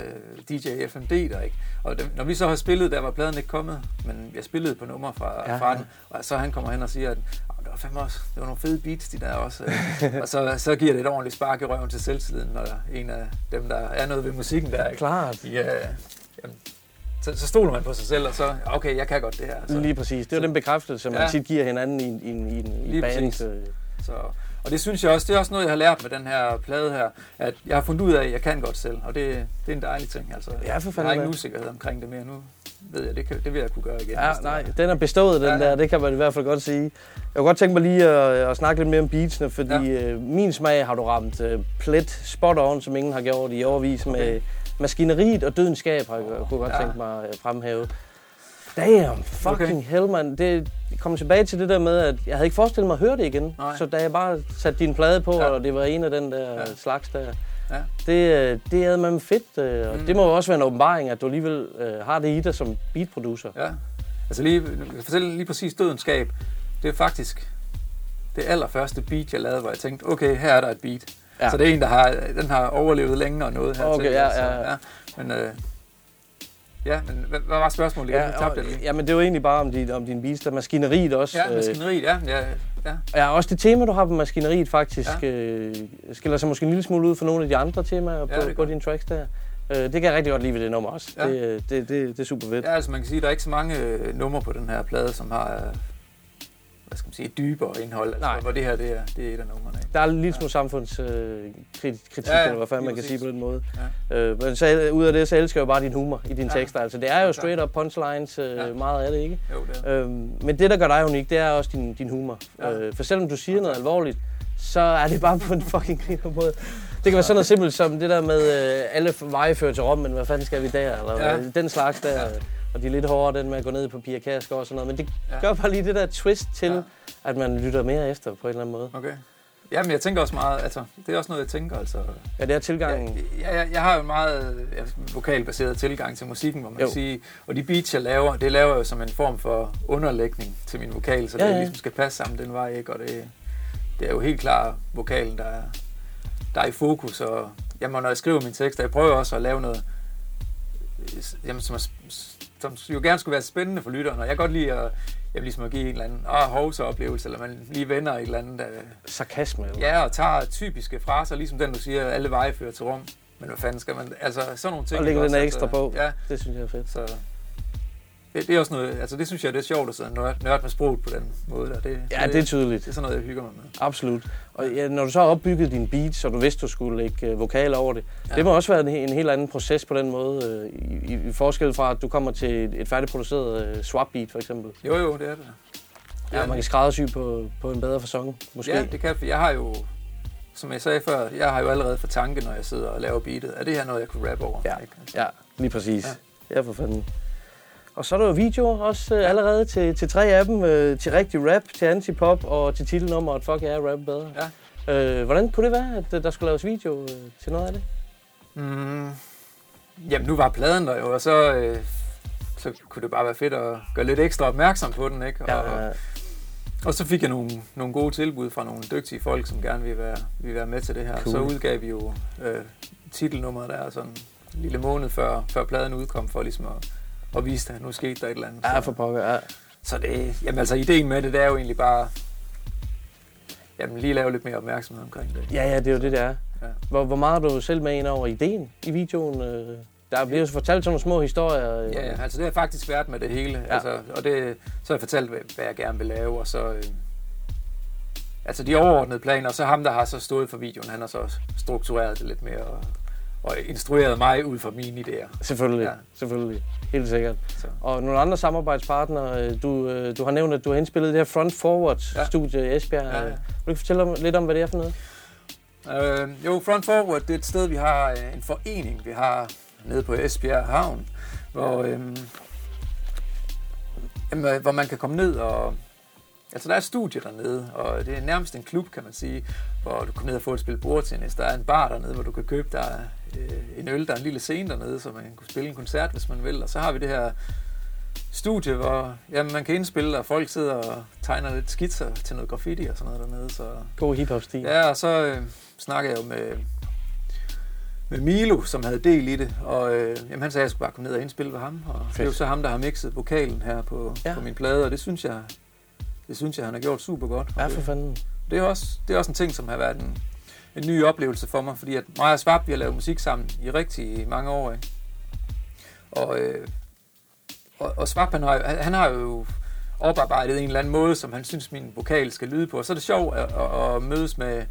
DJ FMD der, ikke? Og det, når vi så har spillet, der var pladen ikke kommet, men jeg spillede på nummer fra, Ja, ja, fra ja. den, og så han kommer hen og siger, at "Ah, det var fandme også, det var nogle fede beats, de der også. øh." [laughs] og så, så giver det et ordentligt spark i røven til selvtilliden, når der er en af dem, der er noget ved musikken der, ikke? Klart. Øh, jamen, så, så stoler man på sig selv, og så, okay, jeg kan godt det her. Så, Lige præcis. Det er jo den bekræftelse, man Ja. tit giver hinanden i, i, i, en- i Lige en band. præcis. øh. Så, og det synes jeg også, det er også noget, jeg har lært med den her plade her, at jeg har fundet ud af, at jeg kan godt selv, og det, det er en dejlig ting. Altså, Ja, for jeg fanden har ingen da. usikkerhed omkring det mere nu. Ved jeg, det, kan, det vil jeg kunne gøre igen. Ja, nej, var. den er bestået, den Ja. der. Det kan man i hvert fald godt sige. Jeg kunne godt tænke mig lige at, at snakke lidt mere om beatsene, fordi ja. min smag har du ramt uh, plet spot on, som ingen har gjort i overvis okay. med maskineriet og dødens skab, har jeg kunne godt Ja. tænke mig at fremhæve. Damn, fucking okay. hell, man. Det kommer tilbage til det der med, at jeg havde ikke forestillet mig at høre det igen. Nej. Så da jeg bare satte din plade på, Ja. og det var en af den der Ja. slags der, Ja. det, øh, det er man fedt. øh, Og Mm. det må jo også være en åbenbaring, at du alligevel øh, har det i dig som beatproducer. Ja. Altså lige, fortælle lige præcis dødenskab. Det er faktisk det allerførste beat, jeg lavede, hvor jeg tænkte, okay, her er der et beat. Ja. Så det er en, der har, den har overlevet længere og noget her. Okay, ja, ja, ja. ja. Men, øh, ja, men hvad, var spørgsmålet? Ja, jeg tabte det ja, men det var egentlig bare om din, om din der maskineriet også. Ja, maskineriet, ja. ja, ja. Ja, også det tema, du har på maskineriet faktisk, ja. øh, skiller sig måske en lille smule ud fra nogle af de andre temaer på, ja, gør på dine tracks der. Øh, det kan jeg rigtig godt lide ved det nummer også. Ja. Det, øh, det, det, det er super fedt. Ja, altså man kan sige, at der er ikke så mange øh, numre på den her plade, som har, øh, hvad skal man sige, dybere indhold. Altså, Nej. hvor det her, det er, det er et af numrene. Ikke? Der er en lille smule samfundskritik, øh, krit- kritik, Ja, ja, eller hvad fanden man kan sige på den måde. Ja. Øh, men så, øh, ud af det, så elsker jeg jo bare din humor i dine Ja. tekster. Altså, det er jo straight up punchlines, øh, Ja. meget af det, ikke? Jo, det er. Øhm, men det, der gør dig unik, det er også din, din humor. Ja. Øh, for selvom du siger noget alvorligt, så er det bare på en fucking griner måde. Det kan være sådan noget simpelt som det der med, øh, alle veje fører til Rom, men hvad fanden skal vi der? Eller Ja. ja. den slags der. Ja. Og de er lidt hårdere, den med at gå ned på Pia Kærsgaard og sådan noget. Men det Ja. gør bare lige det der twist til, Ja. at man lytter mere efter på en eller anden måde. Okay. Jamen, jeg tænker også meget, altså, det er også noget, jeg tænker, altså. Ja, det er tilgangen. Jeg, jeg, jeg har jo en meget ja, vokalbaseret tilgang til musikken, hvor man Jo. sige, og de beats, jeg laver, det laver jeg jo som en form for underlægning til min vokal, så Ja, det ja. ligesom skal passe sammen den vej, ikke? Og det, det er jo helt klart vokalen, der er, der er i fokus, og jamen, når jeg skriver mine tekster, jeg prøver også at lave noget, øh, jamen, som, er, som jo gerne skulle være spændende for lytteren, og jeg kan godt lide at, jeg vil ligesom at give en eller anden ah, hovsa-oplevelse, eller man lige vender et eller andet... Øh, Sarkasme. Eller? Ja, og tager typiske fraser, ligesom den, du siger, alle veje fører til Rom. Men hvad fanden skal man... Altså, sådan nogle ting... Og lægger ikke den også, ekstra på. Ja, Det synes jeg er fedt. så... Det, det, er også noget... Altså, det synes jeg, det er sjovt at sidde nørde, med sproget på den måde. Der. Det, Ja, det er tydeligt. Det er sådan noget, jeg hygger mig med. Absolut. Og ja, når du så har opbygget din beat, så du vidste, du skulle lægge øh, vokaler over det, Ja. det må også være en, en helt anden proces på den måde, øh, i, i, forskel fra, at du kommer til et, et færdigproduceret øh, swap beat, for eksempel. Jo, jo, det er det. Ja, man kan skræddersy på, på en bedre fasong, måske. Ja, det kan for jeg har jo... Som jeg sagde før, jeg har jo allerede for tanke, når jeg sidder og laver beatet. Er det her noget, jeg kunne rappe over? Ja, Ikke? Altså, ja lige præcis. Ja, ja for fanden. Og så er der jo videoer også øh, allerede til, til tre af dem. Øh, til rigtig rap, til antipop og til titelnummeret Fuck yeah, rap bedre. Ja. Øh, hvordan kunne det være, at øh, der skulle laves video øh, til noget af det? Mm, jamen, nu var pladen der jo, og så, øh, så kunne det bare være fedt at gøre lidt ekstra opmærksom på den, ikke? Og, Ja, ja. og så fik jeg nogle, nogle gode tilbud fra nogle dygtige folk, som gerne ville være, ville være med til det her. Cool. Så udgav vi jo øh, titelnummeret der sådan en lille måned før, før pladen udkom, for ligesom at, at vise, at nu skete der et eller andet. Ja, for pokker, ja. Så det, jamen altså, ideen med det, det er jo egentlig bare, jamen lige lave lidt mere opmærksomhed omkring det. Ja, ja, det er jo det, det er. Ja. Hvor, hvor meget er du selv med ind over ideen i videoen? Øh, Der bliver jo fortalt sådan nogle små historier. øh, Ja, ja, altså det har faktisk været med det hele. Ja. Altså, og det, så har jeg fortalt, hvad, hvad jeg gerne vil lave, og så... Øh, altså de overordnede planer, og så ham, der har så stået for videoen, han har så struktureret det lidt mere, og, og instrueret mig ud fra mine idéer. Selvfølgelig, Ja. ja. selvfølgelig. Helt sikkert. Så. Og nogle andre samarbejdspartnere, øh, du, øh, du har nævnt, at du har indspillet det her Front Forward-studie i Esbjerg. Ja, ja. Vil du fortælle om, lidt om, hvad det er for noget? Øh, jo, Front Forward, det er et sted, vi har øh, en forening, vi har nede på Esbjerg Havn, hvor, øh, jamen, hvor man kan komme ned og... Altså, der er et studie dernede, og det er nærmest en klub, kan man sige, hvor du kan ned og få et spil bordtennis. Der er en bar dernede, hvor du kan købe dig øh, en øl. Der er en lille scene dernede, så man kan spille en koncert, hvis man vil. Og så har vi det her studie, hvor jamen, man kan indspille, og folk sidder og tegner lidt skitser til noget graffiti og sådan noget dernede. Så, God hiphop-stil. Ja, og så øh, snakkede jeg jo med, med Milo, som havde del i det, og øh, jamen, han sagde, at jeg skulle bare komme ned og indspille ved ham, og det er jo så ham, der har mixet vokalen her på, ja. på min plade, og det synes jeg, det synes jeg, han har gjort super godt. Ja, for fanden. Det er også, det er også en ting, som har været en, en ny oplevelse for mig, fordi at mig og Svab, vi har lavet musik sammen i rigtig mange år, ikke? Og, øh, og, og Svab, han har, han, har jo oparbejdet en eller anden måde, som han synes, min vokal skal lyde på. Og så er det sjovt at, at, at mødes med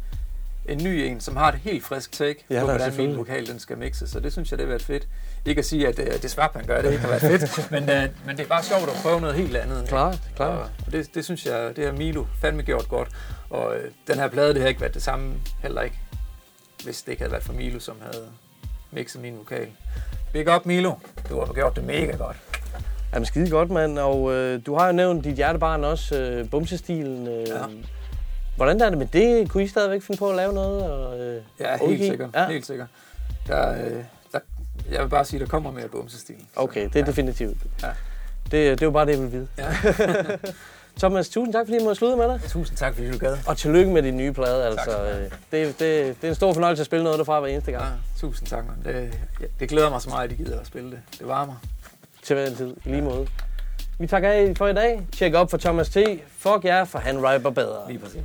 en ny en, som har et helt frisk take Ja, på, da, hvordan min vokal den skal mixes. Så det synes jeg, det har været fedt. Ikke at sige, at uh, det Svab, han gør, det ikke har været fedt, [laughs] men, uh, men det er bare sjovt at prøve noget helt andet. Klart, klart. Og, og det, det synes jeg, det har Milo fandme gjort godt. Og uh, den her plade, det har ikke været det samme heller ikke, hvis det ikke havde været for Milo, som havde mixet min vokal. Big up, Milo. Du har gjort det mega godt. Jamen skide godt, mand. Og øh, du har jo nævnt dit hjertebarn også, øh, bumsestilen. Øh, ja. Hvordan er det med det? Kunne I stadigvæk finde på at lave noget? Og, øh, Ja, helt udgive? sikkert. Ja. Helt sikkert. Der, øh, der, jeg vil bare sige, der kommer mere bumsestil. Okay, det er ja. definitivt. Ja. Det, det er jo bare det, jeg vil vide. Ja. [laughs] Thomas, tusind tak, fordi jeg måtte slutte med dig. Tusind tak, fordi du gad. Og tillykke med din nye plade. Altså, du øh, det, det, det er en stor fornøjelse at spille noget derfra hver eneste gang. Ja, tusind tak, man. Det, ja, det glæder mig så meget, at I gider at spille det. Det varmer. Til hver en tid, i lige måde. Vi takker af for i dag. Tjek op for Thomas T. Fuck jer, for han rapper bedre. Lige præcis.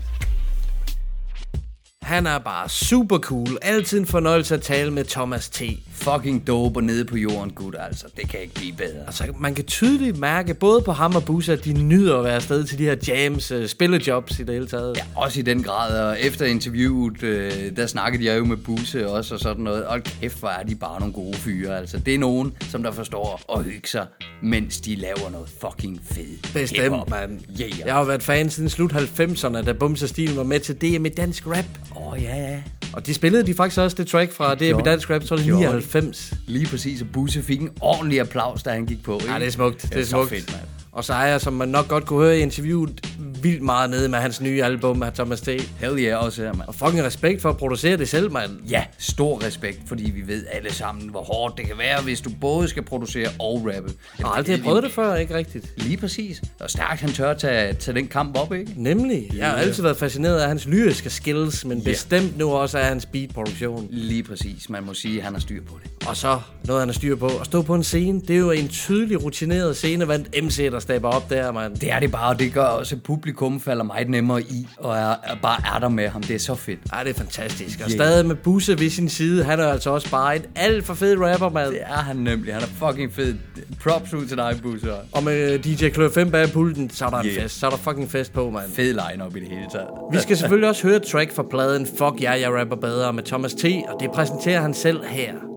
Han er bare super cool. Altid en fornøjelse at tale med Thomas T. Fucking dope og nede på jorden, gud, altså. Det kan ikke blive bedre. Altså, man kan tydeligt mærke, både på ham og Busse, at de nyder at være afsted til de her jams, øh, spillejobs i det hele taget. Ja, også i den grad, og efter interviewet, øh, der snakkede jeg jo med Buse også og sådan noget, og kæft, hvor er de bare nogle gode fyre, altså. Det er nogen, som der forstår at hygge sig, mens de laver noget fucking fedt. Bestemt, mand. Yeah. Jeg har jo været fan siden slut 90'erne, da Bums og Stilen var med til DM i dansk rap. Åh, oh, ja, ja. Og de spillede de faktisk også det track fra i gjorde- dansk rap, tror jeg, gjorde 99. Lige præcis, og Buse fik en ordentlig applaus, da han gik på. Ikke? Ja, det er smukt. Det er så smukt. fedt, mand. Og så er jeg, som man nok godt kunne høre i interviewet, vildt meget nede med hans nye album af Thomas T. Hell yeah, også her, mand. Og fucking respekt for at producere det selv, mand. Ja, stor respekt, fordi vi ved alle sammen, hvor hårdt det kan være, hvis du både skal producere og rappe. Jeg har aldrig prøvet det før, ikke rigtigt. Lige præcis. Og stærkt, han tør tage, tage den kamp op, ikke? Nemlig. Jeg har altid været fascineret af hans lyriske skills, men Ja. bestemt nu også af hans beatproduktion. Lige præcis. Man må sige, at han har styr på det. Og så noget, han har styr på. At stå på en scene, det er jo en tydelig rutineret scenevandt MC, der stepper op der, mand. Det er det bare, og det gør også, at publikum falder meget nemmere i, og er, er bare er der med ham. Det er så fedt. Ja, det er fantastisk. Og Yeah. stadig med Busse ved sin side. Han er altså også bare en alt for fed rapper, mand. Det er han nemlig. Han er fucking fed. Props ud til dig, Busser. Og med DJ Klø 5 bag pulten, så er der en Yeah. fest. Så er der fucking fest på, mand. Fed line-up i det hele taget. Vi skal selvfølgelig også høre et track fra pladen Fuck ja, jeg rapper bedre med Thomas T. Og det præsenterer han selv her.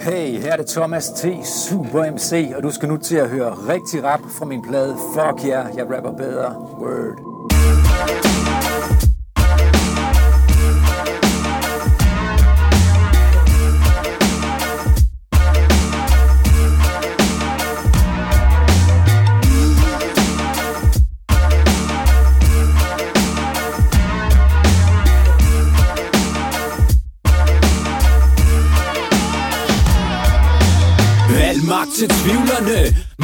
Hey, her er det Thomas T. Super MC, og du skal nu til at høre rigtig rap fra min plade Fuck yeah, jeg rapper bedre. Word. Til tvivlerne.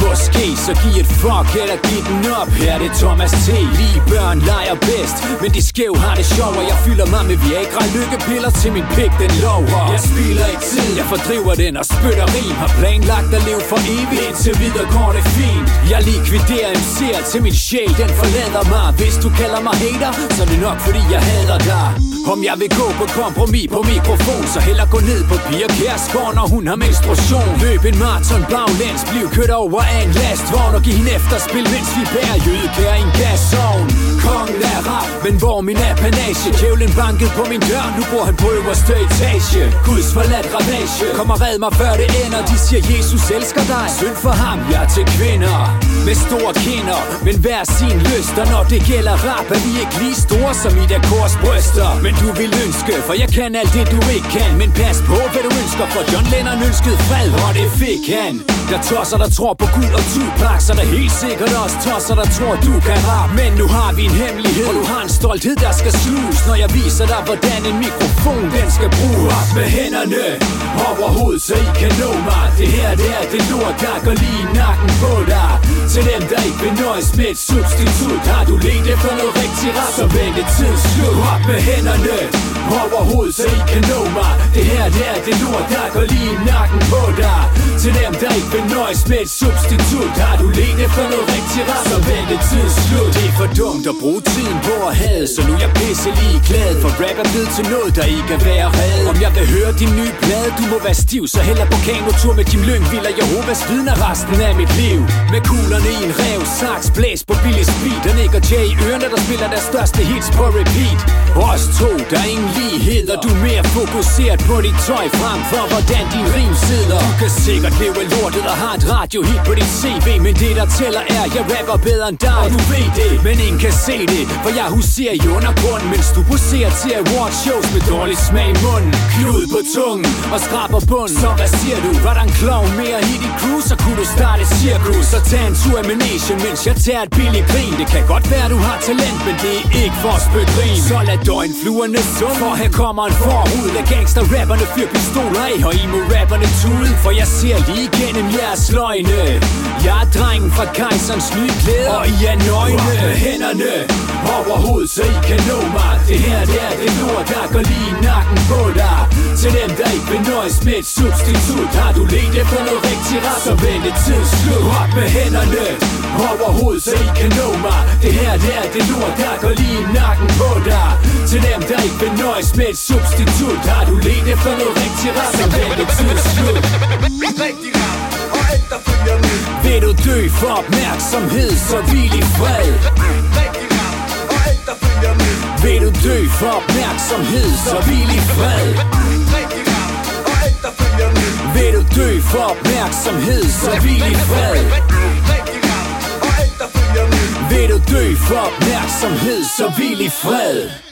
Måske så giv et fuck eller giv den op. Her er det Thomas T. Lige børn leger bedst Men de skæv har det sjov Og jeg fylder mig med Viagra. Lykkepiller til min pik den lover. Jeg spilder ikke tid Jeg fordriver den og spytter rim. Har planlagt at leve for evigt Indtil videre går det fint. Jeg likviderer en ser til min sjæl. Den forlader mig Hvis du kalder mig hater. Så er det nok fordi jeg hader dig. Om jeg vil gå på kompromis på mikrofon Så heller gå ned på Pia Kjærsgaard Når hun har menstruation. Løb en maraton bare baglæns Bliv kørt over af en lastvogn Og giv hende efterspil Mens vi bærer jødekær i en gasovn. Kongen er rap Men hvor min apanage? Djævlen bankede på min dør Nu bor han på øverste etage. Guds forladt ravage Kom og red mig før det ender. De siger Jesus elsker dig. Synd for ham, jeg er til kvinder. Med store kinder Men hver sin lyst. Og når det gælder rap Er vi ikke lige store som i der kors bryster Men du vil ønske For jeg kan alt det du ikke kan. Men pas på hvad du ønsker For John Lennon ønskede fred Og det fik han. Jeg tosser der tror på Gud og Tupac Så der helt sikkert også tosser der tror du kan rap. Men nu har vi en hemmelighed. Og du har en stolthed, der skal sluges Når jeg viser dig, hvordan en mikrofon, den skal bruges. Op med hænderne over hovedet, så I kan nå mig. Det her, det er det lort, der går lige i nakken på dig. Til dem, der ikke vil nøjes med et substitut Har du let efter noget rigtig rap, så vent et tid slut Op med hænderne over hovedet, så I kan nå mig. Det her, det er det lort, der går lige i nakken på dig. Til dem, der ikke vil nøjes med et substitut Har du let efter noget rigtig ret, så vent et slut. Det er for dumt at bruge tiden på at have Så nu er jeg pisse lige glad For rap er blevet til noget, der ikke kan værd red Om jeg vil høre din nye plade, du må være stiv Så heller på kanotur med Kim Lyng. Vil Jehovas vidner resten af mit liv. Med kuglerne i en rev, saks, blæs på billig speed. Og Nick og Jay i ørerne, der spiller deres største hits på repeat. Os to, der er ingen lighed du er mere fokuseret på dit tøj Frem for hvordan din rim sidder. Du kan sikkert leve lortet og har et radiohit på dit CV Men det der tæller er, jeg rapper bedre end dig. Og du ved det, men ingen kan se det For jeg huserer i undergrunden Mens du poserer til award shows med dårlig smag i munden. Klud på tungen og skraber bunden. Så hvad siger du? Var der en klovn mere i dit crew, så kunne du starte et cirkus. Så tag en tur i managen, mens jeg tager et billigt grin. Det kan godt være du har talent, men det er ikke for at spytte grin Så lad døgnfluerne summe, for her kommer en forhud af gangster-rapperne fyr pistoler af, og I må rapperne tude For jeg ser lige igennem jeres løgne. Jeg er drengen fra kejserens nye klæder, og I er nøgne med hænderne over hovedet, så I kan nå mig. Det her, det er det lort, der går lige i nakken på dig. Til dem, der ikke vil nøjes med et substitut Har du let efter noget rigtig ret, så vend et tidsslut Op med hænderne over hovedet, så I kan nå mig. Det her, det er det lort, der går lige i nakken på dig. Til dem, der ikke vil nøjes med et substitut. Har du let efter noget rigtig ret, så vent et tid slut Rigtig og Vil du dø for opmærksomhed, så hvil i fred. Rigtig rap, og nu Vil du dø for opmærksomhed, så hvil i fred. Rigtig rap, og nu Vil du dø for opmærksomhed, så hvil i fred. Rigtig rap, og nu Vil du dø for opmærksomhed, så hvil i fred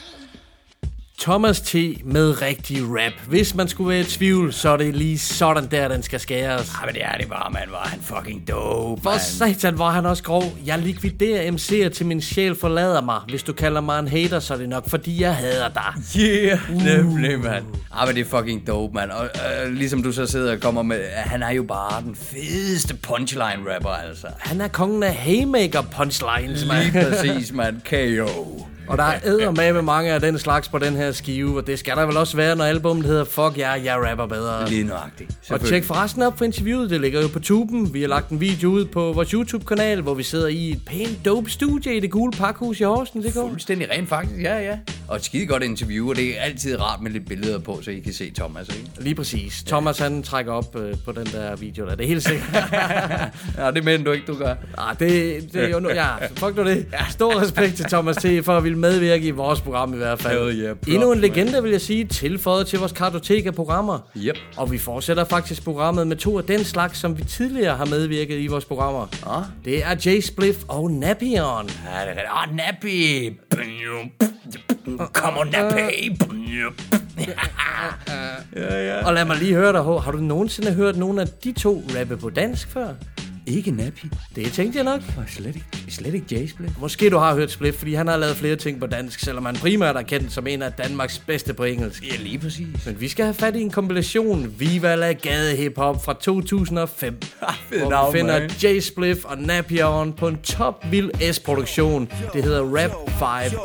Thomas T. med rigtig rap. Hvis man skulle være i tvivl, så er det lige sådan der, den skal skæres. Ja, men det er det bare, man. Var han fucking dope, For man. satan var han også grov. Jeg likviderer MC'er til min sjæl forlader mig. Hvis du kalder mig en hater, så er det nok, fordi jeg hader dig. Yeah, nemlig, mand. Ah, men det er fucking dope, mand. Og øh, ligesom du så sidder og kommer med, han er jo bare den fedeste punchline-rapper, altså. Han er kongen af haymaker punchlines, mand. Lige [laughs] præcis, mand. KO. Og der er eddermame med mange af den slags på den her skive, og det skal der vel også være, når albumet hedder Fuck jer, yeah, jeg rapper bedre. Lige nøjagtigt. Og tjek forresten op på interviewet, det ligger jo på tuben. Vi har lagt en video ud på vores YouTube-kanal, hvor vi sidder i et pænt dope studie i det gule pakhus i Horsen. Det går. Fuldstændig rent faktisk, ja, ja. Og et skide godt interview, og det er altid rart med lidt billeder på, så I kan se Thomas, ikke? Lige præcis. Thomas han trækker op øh, på den der video der. Det er helt sikkert. [laughs] ja, det mener du ikke, du gør. Ah, det, det er jo nu, ja, fuck nu det. Stor respekt til Thomas T. for at ville medvirke i vores program i hvert fald. Hell yeah, props, Endnu en man. legende, vil jeg sige, tilføjet til vores kartotek af programmer. Yep. Og vi fortsætter faktisk programmet med to af den slags, som vi tidligere har medvirket i vores programmer. Ah. Det er Jay Spliff og Napion. Ja, det er. Ah, Nappy. Come on, Nappy. [laughs] ja, ja. Og lad mig lige høre dig. Har du nogensinde hørt nogen af de to rappe på dansk før? Ikke Nappy. Det tænkte jeg nok. Og slet ikke, slet ikke Jay Split. Måske du har hørt Spliff, fordi han har lavet flere ting på dansk, selvom han primært er kendt som en af Danmarks bedste på engelsk. Ja, lige præcis. Men vi skal have fat i en kompilation, Viva la Gade Hip Hop fra 2005. fed hvor navn, vi finder man. Jay Spliff og Napion på en top vild S-produktion. Det hedder Rap 5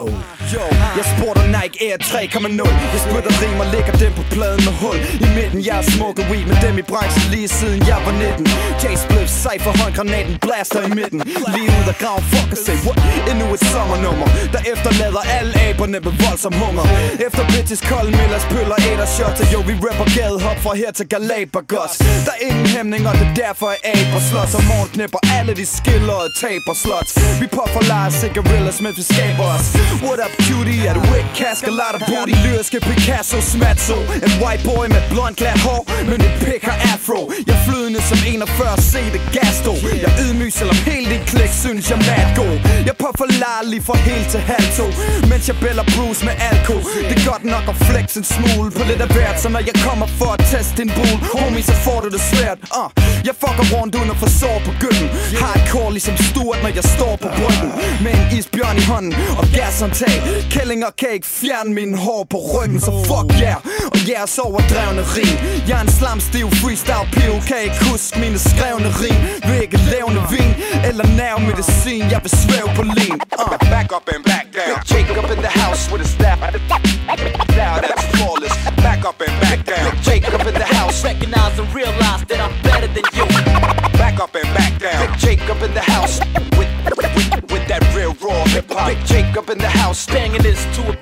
Jo, jeg spurgte Nike Air 3,0 Jeg spytter rim og lægger dem på pladen med hul I midten, jeg er smukke weed med dem i branchen lige siden jeg var 19 Jay Spliff, Cypher, håndgranaten, blaster i midten. Lige ud af graven, fuck og say what? Endnu et sommernummer Der efterlader alle aberne med voldsom hunger. Efter bitches, kold Millers, pøller, æder, shots Og jo, vi rapper gadehop fra her til Galapagos. Der er ingen hæmning, og det er derfor jeg aber slås. Og morgen knipper alle de skiller og taber slots. Vi puffer lejer cigarillas, mens vi skaber os. What up cutie, er du ikke kask? Og lader booty? Lyriske Picasso, smatso En white boy med blond glat hår Men et pik og afro. Jeg flydende som 41 C, det gas stå Jeg ydmyg, selvom helt i klik synes jeg mad god Jeg puffer larlig fra helt til halv to Mens jeg bæller Bruce med alko Det er godt nok at flex en smule På lidt af hvert, så når jeg kommer for at teste din bul Homie, så får du det svært. Uh. Jeg fucker rundt uden at få sår på gylden. Hardcore ligesom Stuart, når jeg står på bryggen Med en isbjørn i hånden og gashåndtag Kællinger kan ikke fjerne min hår på ryggen Så fuck yeah, og jeres overdrevne rim Jeg er en slamstiv freestyle piv Kan ikke huske mine skrevne rim. Vil ikke levende vin eller nerve medicin Jeg vil svæve på lin uh. Back up and back down. Big Jacob in the house with a staff. Now that's flawless. Back up and back down. Big Jacob in the house. Recognize and realize that I'm better than you. Back up and back down. Big Jacob in the house with with, with that real raw hip hop. Big Jacob in the house. Banging this to a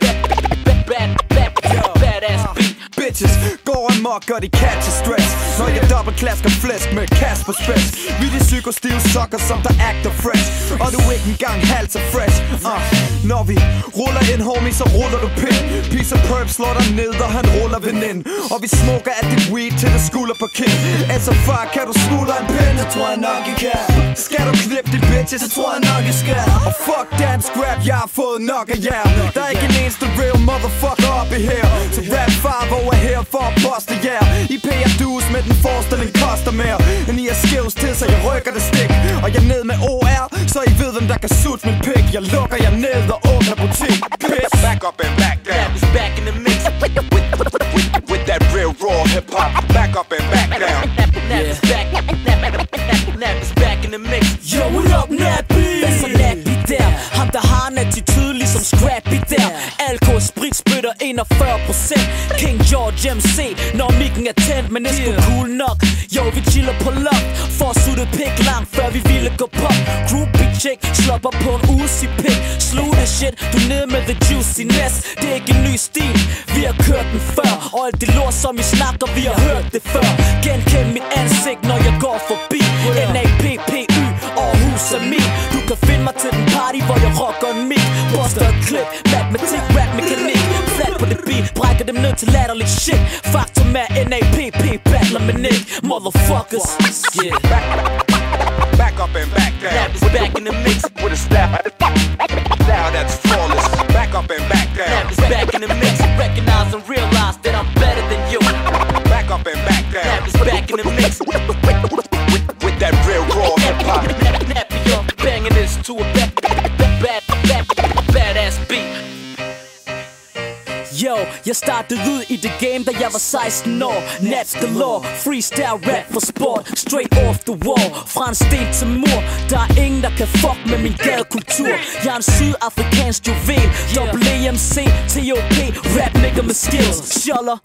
og de catcher stress. Når jeg dobbeltklasker flæsk med Kasper Spets Vi de psykostive sokker som der acter fresh. Og du ikke engang halvt så fresh. Uh. Når vi ruller ind homie så ruller du pind. Piece of perp slår dig ned og han ruller venind Og vi smoker af dit weed til det skulder på kind Altså far kan du smuldre en pind? Det tror jeg nok jeg kan. Skal du klippe de bitches? Så tror jeg nok jeg skal. Og fuck dansk rap jeg har fået nok af jer. Der er ikke en eneste real motherfucker op i her. Så rap 5 er her for at poste jer I payer dues med den forestilling koster mere End I har skills til, så jeg rykker det stik Og jeg ned med OR, så I ved hvem der kan sutte min pik Jeg lukker jer ned og åbner butik Bitch Back up and back down. Is back in the mix. With, with, with that real raw hip hop. Back up and back down. Nap is back. Nap, nap is back in the mix. Yo, what up, Nappy? Hvad så Nappy der? Ham der har en attitude ligesom Scrappy 41. Procent King George MC Når mikken er tændt, men det er sgu cool nok. Jo, vi chiller på loft. For at sutte pik langt, før vi ville gå pop. Groupie chick, slopper på en usi pik. Slug det shit, du nede med the juiciness Det er ikke en ny stil, vi har kørt den før. Og alt det lort som vi snakker, vi har hørt det før. Genkend mit ansigt, når jeg går forbi. N-A-P-P-Y, Aarhus er min Du kan finde mig til den party, hvor jeg rocker en mic Buster et klip, matematik, beat, brækker dem ned til latterligt shit Faktum er N-A-P-P, battler med Nick Motherfuckers, yeah Back up and back down. Nap is back in the mix. Startede ud i det game, da jeg var 16 år. Naps the law, freestyle rap for sport. Straight off the wall, fra en sten til mur. Der er ingen, der kan fuck med min gadekultur. Jeg er en sydafrikansk juvel. WAMC, TOP, rap nigga med skills. Scholler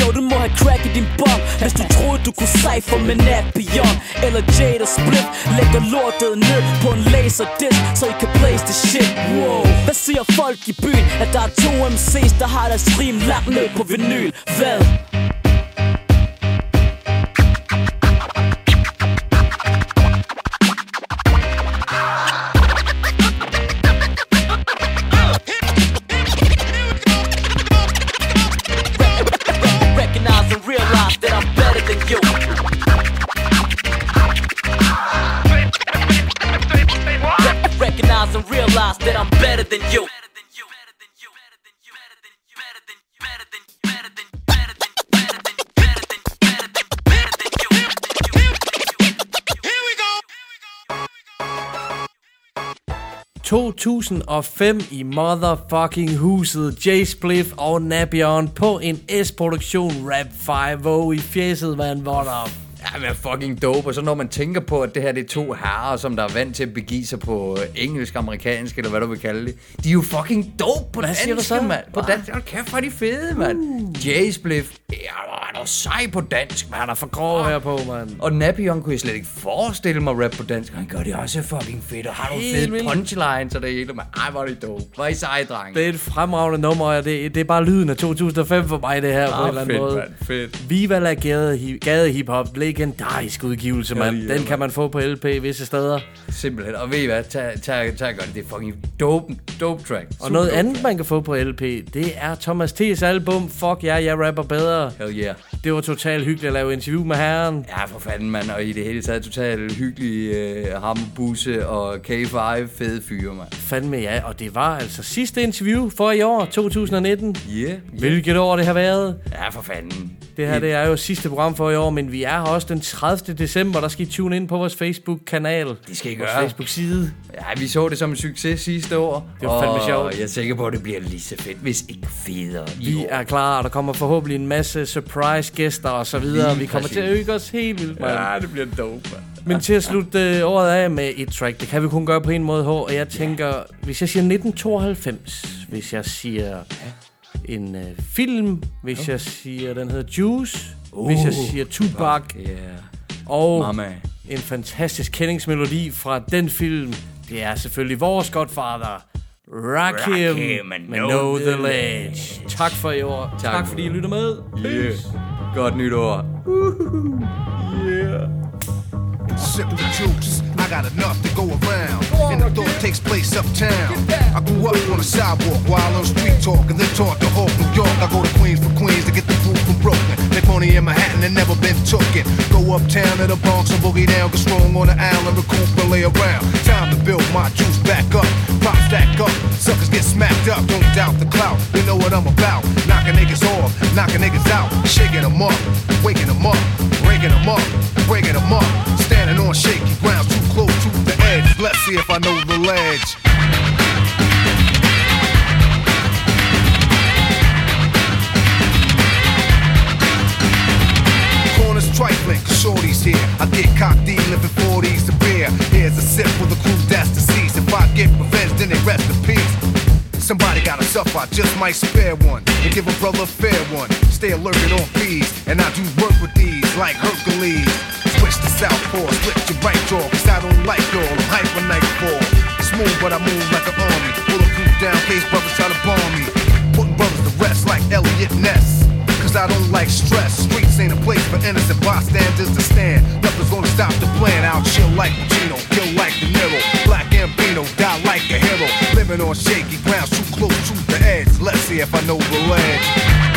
jo, du må have crack i din bum Hvis du troede, du kunne cypher med Napion Eller Jada Split Lægger lortet ned på en laserdisc Så I kan place det shit wow. Hvad siger folk i byen? At der er to MC's, der har deres rim lagt ned på vinyl Hvad? Than you. – 2005 i motherfucking huset. Jay Spliff og Nabion på en S-produktion. Rap 5 i fjeset, man, hvor der Ja, men fucking dope. Og så når man tænker på, at det her det er to herrer, som der er vant til at begive sig på øh, engelsk, amerikansk, eller hvad du vil kalde det. De er jo fucking dope på Hvad dansk, siger du så? mand. På dansk. Hold kæft, hvor er de fede, mand. Uh. Jay Spliff. Ja, han er sej på dansk, man. Han er for grov her på, mand. Og Napion kunne jeg slet ikke forestille mig rap på dansk. Han gør det også fucking fedt, og har nogle fede punchlines og det hele, mand. Ej, hvor er det dope. Hvor er I seje, dreng. Det er et fremragende nummer, og det, det er bare lyden af 2005 for mig, det her, på Ah, en eller anden fedt, måde. mand. Fedt. Viva la gade, gade hip hop, lad legendarisk udgivelse, mand. ja, Den kan man få på LP visse steder. Simpelthen. Og ved I hvad? Tag, tag, tag godt. Det er fucking dope, dope track. Og Super noget dope andet, man kan få på LP, det er Thomas T.'s album Fuck ja, jeg rapper bedre. Hell yeah. Det var totalt hyggeligt at lave interview med herren. Ja, for fanden, mand. Og i det hele taget totalt hyggelig øh, ham, Busse og K5. Fede fyre, mand. Fandme ja, og det var altså sidste interview for i år, 2019. Yeah. Hvilket år det har været. Ja, for fanden. Det her det er jo sidste program for i år, men vi er her også den 30. december. Der skal I tune ind på vores Facebook-kanal. Det skal I Vores gøre. Facebook-side. Ja, vi så det som en succes sidste år. Det var fandme og sjovt. jeg er sikker på, at det bliver lige så fedt, hvis ikke federe Vi år. er klar, og der kommer forhåbentlig en masse surprise-gæster og så videre. Lige Vi kommer præcis. til at hygge os helt vildt, mand. Ja, det bliver dope, mand. Men til at slutte øh, året af med et track, det kan vi kun gøre på en måde, H. Og jeg tænker, hvis jeg siger 1992, hvis jeg siger en øh, film, hvis jeg siger, den hedder Juice, Uh, hvis jeg siger Tupac, Yeah. og Mama. en fantastisk kendingsmelodi fra den film, det er selvfølgelig vores Godfather, Rakim, Rakim and med Know Know the the Ledge. Tak for i år. Tak, tak fordi I lytter med. Yeah. Godt nytår. Yeah. Sipping the juice, I got enough to go around. And the thought takes place uptown. I grew up on the sidewalk while on street talk and then taught to Hawk, New York. I go to Queens for Queens to get the food from Brooklyn. Make money in Manhattan and never been tooken. Go uptown to the Bronx and boogie down, get strong on the island, recoup and lay around. Time to build my juice back up. Pop stack up, suckers get smacked up. Don't doubt the clout, You know what I'm about. Knocking niggas off, knocking niggas out, shaking them up, waking them up, breaking them up, breaking them up. Standing on shaky ground, too close to the edge. Let's see if I know the ledge. Trifling, cause shorty's here. I get cocked D, living 40s to beer. Here's a sip for the crew that's deceased. If I get revenge, then they rest in peace. Somebody gotta suffer, I just might spare one and give a brother a fair one. Stay alerted on fees, and I do work with these like Hercules. Switch to southpaw, split your right jaw, cause I don't like y'all. I'm hyper nightfall. Smooth, but I move like an army. Pull a Bulletproof down, case brothers try to bomb me. Putting brothers to rest like Elliot Ness. Cause I don't like stress. Streets ain't a place for innocent bystanders to stand. Nothing's gonna stop the plan. I'll chill like Pacino, kill like De Niro. Black Ambino, die like a hero. Living on shaky ground, too close to the edge. Let's see if I know the ledge.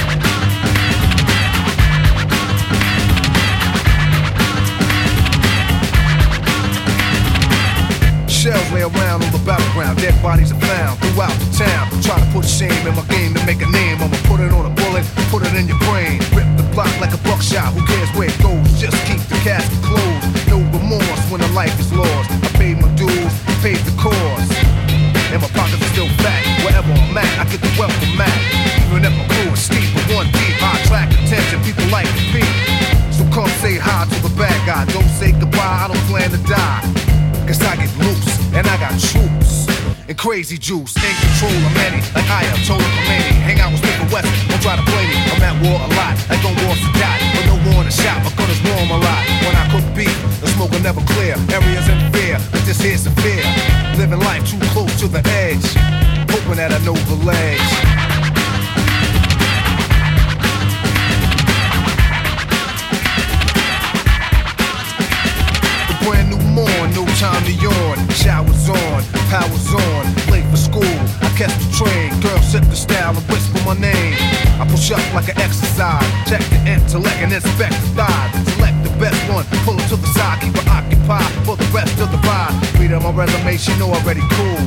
Shells lay around on the battleground, dead bodies are found throughout the town. Try to put shame in my game to make a name. I'ma put it on a bullet, put it in your brain. Rip the block like a buckshot, who cares where it goes? Just keep the casket closed. No remorse when a life is lost. I paid my dues, paid the cost. And my pockets are still fat. Wherever I'm at, I get the wealth welcome mat. Even if my crew is steep, but one deep, I attract attention. People like to be. So come say hi to the bad guy. Don't got troops. And crazy juice, in control of many. Like I am total Khomeini. Hang out with Smith Wesson, don't try to play me. I'm at war a lot, like don't war to die. But no war in the shop, my gun is warm a lot. When I cook beef, the smoke will never clear. Areas in fear, but this here's severe. Living life too close to the edge. Hoping that I know the ledge. Morn, no time to yawn. Showers on, powers on, late for school. I catch the train, girl sip the style and whisper my name. I push up like an exercise, check the intellect and inspect the thighs. Select the best one, pull it to the side, keep it occupied for the rest of the ride. Read on my resume, she know already cool.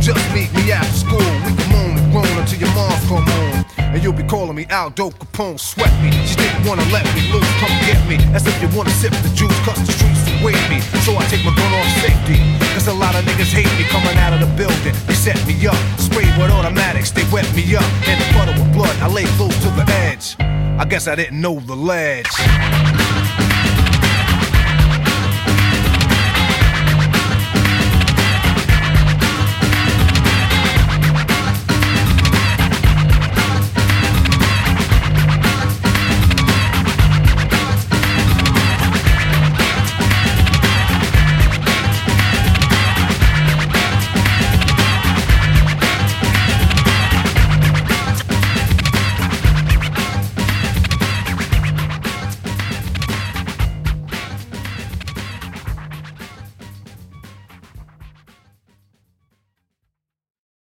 Just meet me after school, we can moan and groan until your mom's come home. And you'll be calling me Aldo Capone, sweat me. She didn't wanna let me loose, come get me. As if you wanna sip the juice, cause the streets me. So I take my gun off safety. Cause a lot of niggas hate me coming out of the building. They set me up, sprayed with automatics, they wet me up. In the puddle with blood, I lay close to the edge. I guess I didn't know the ledge.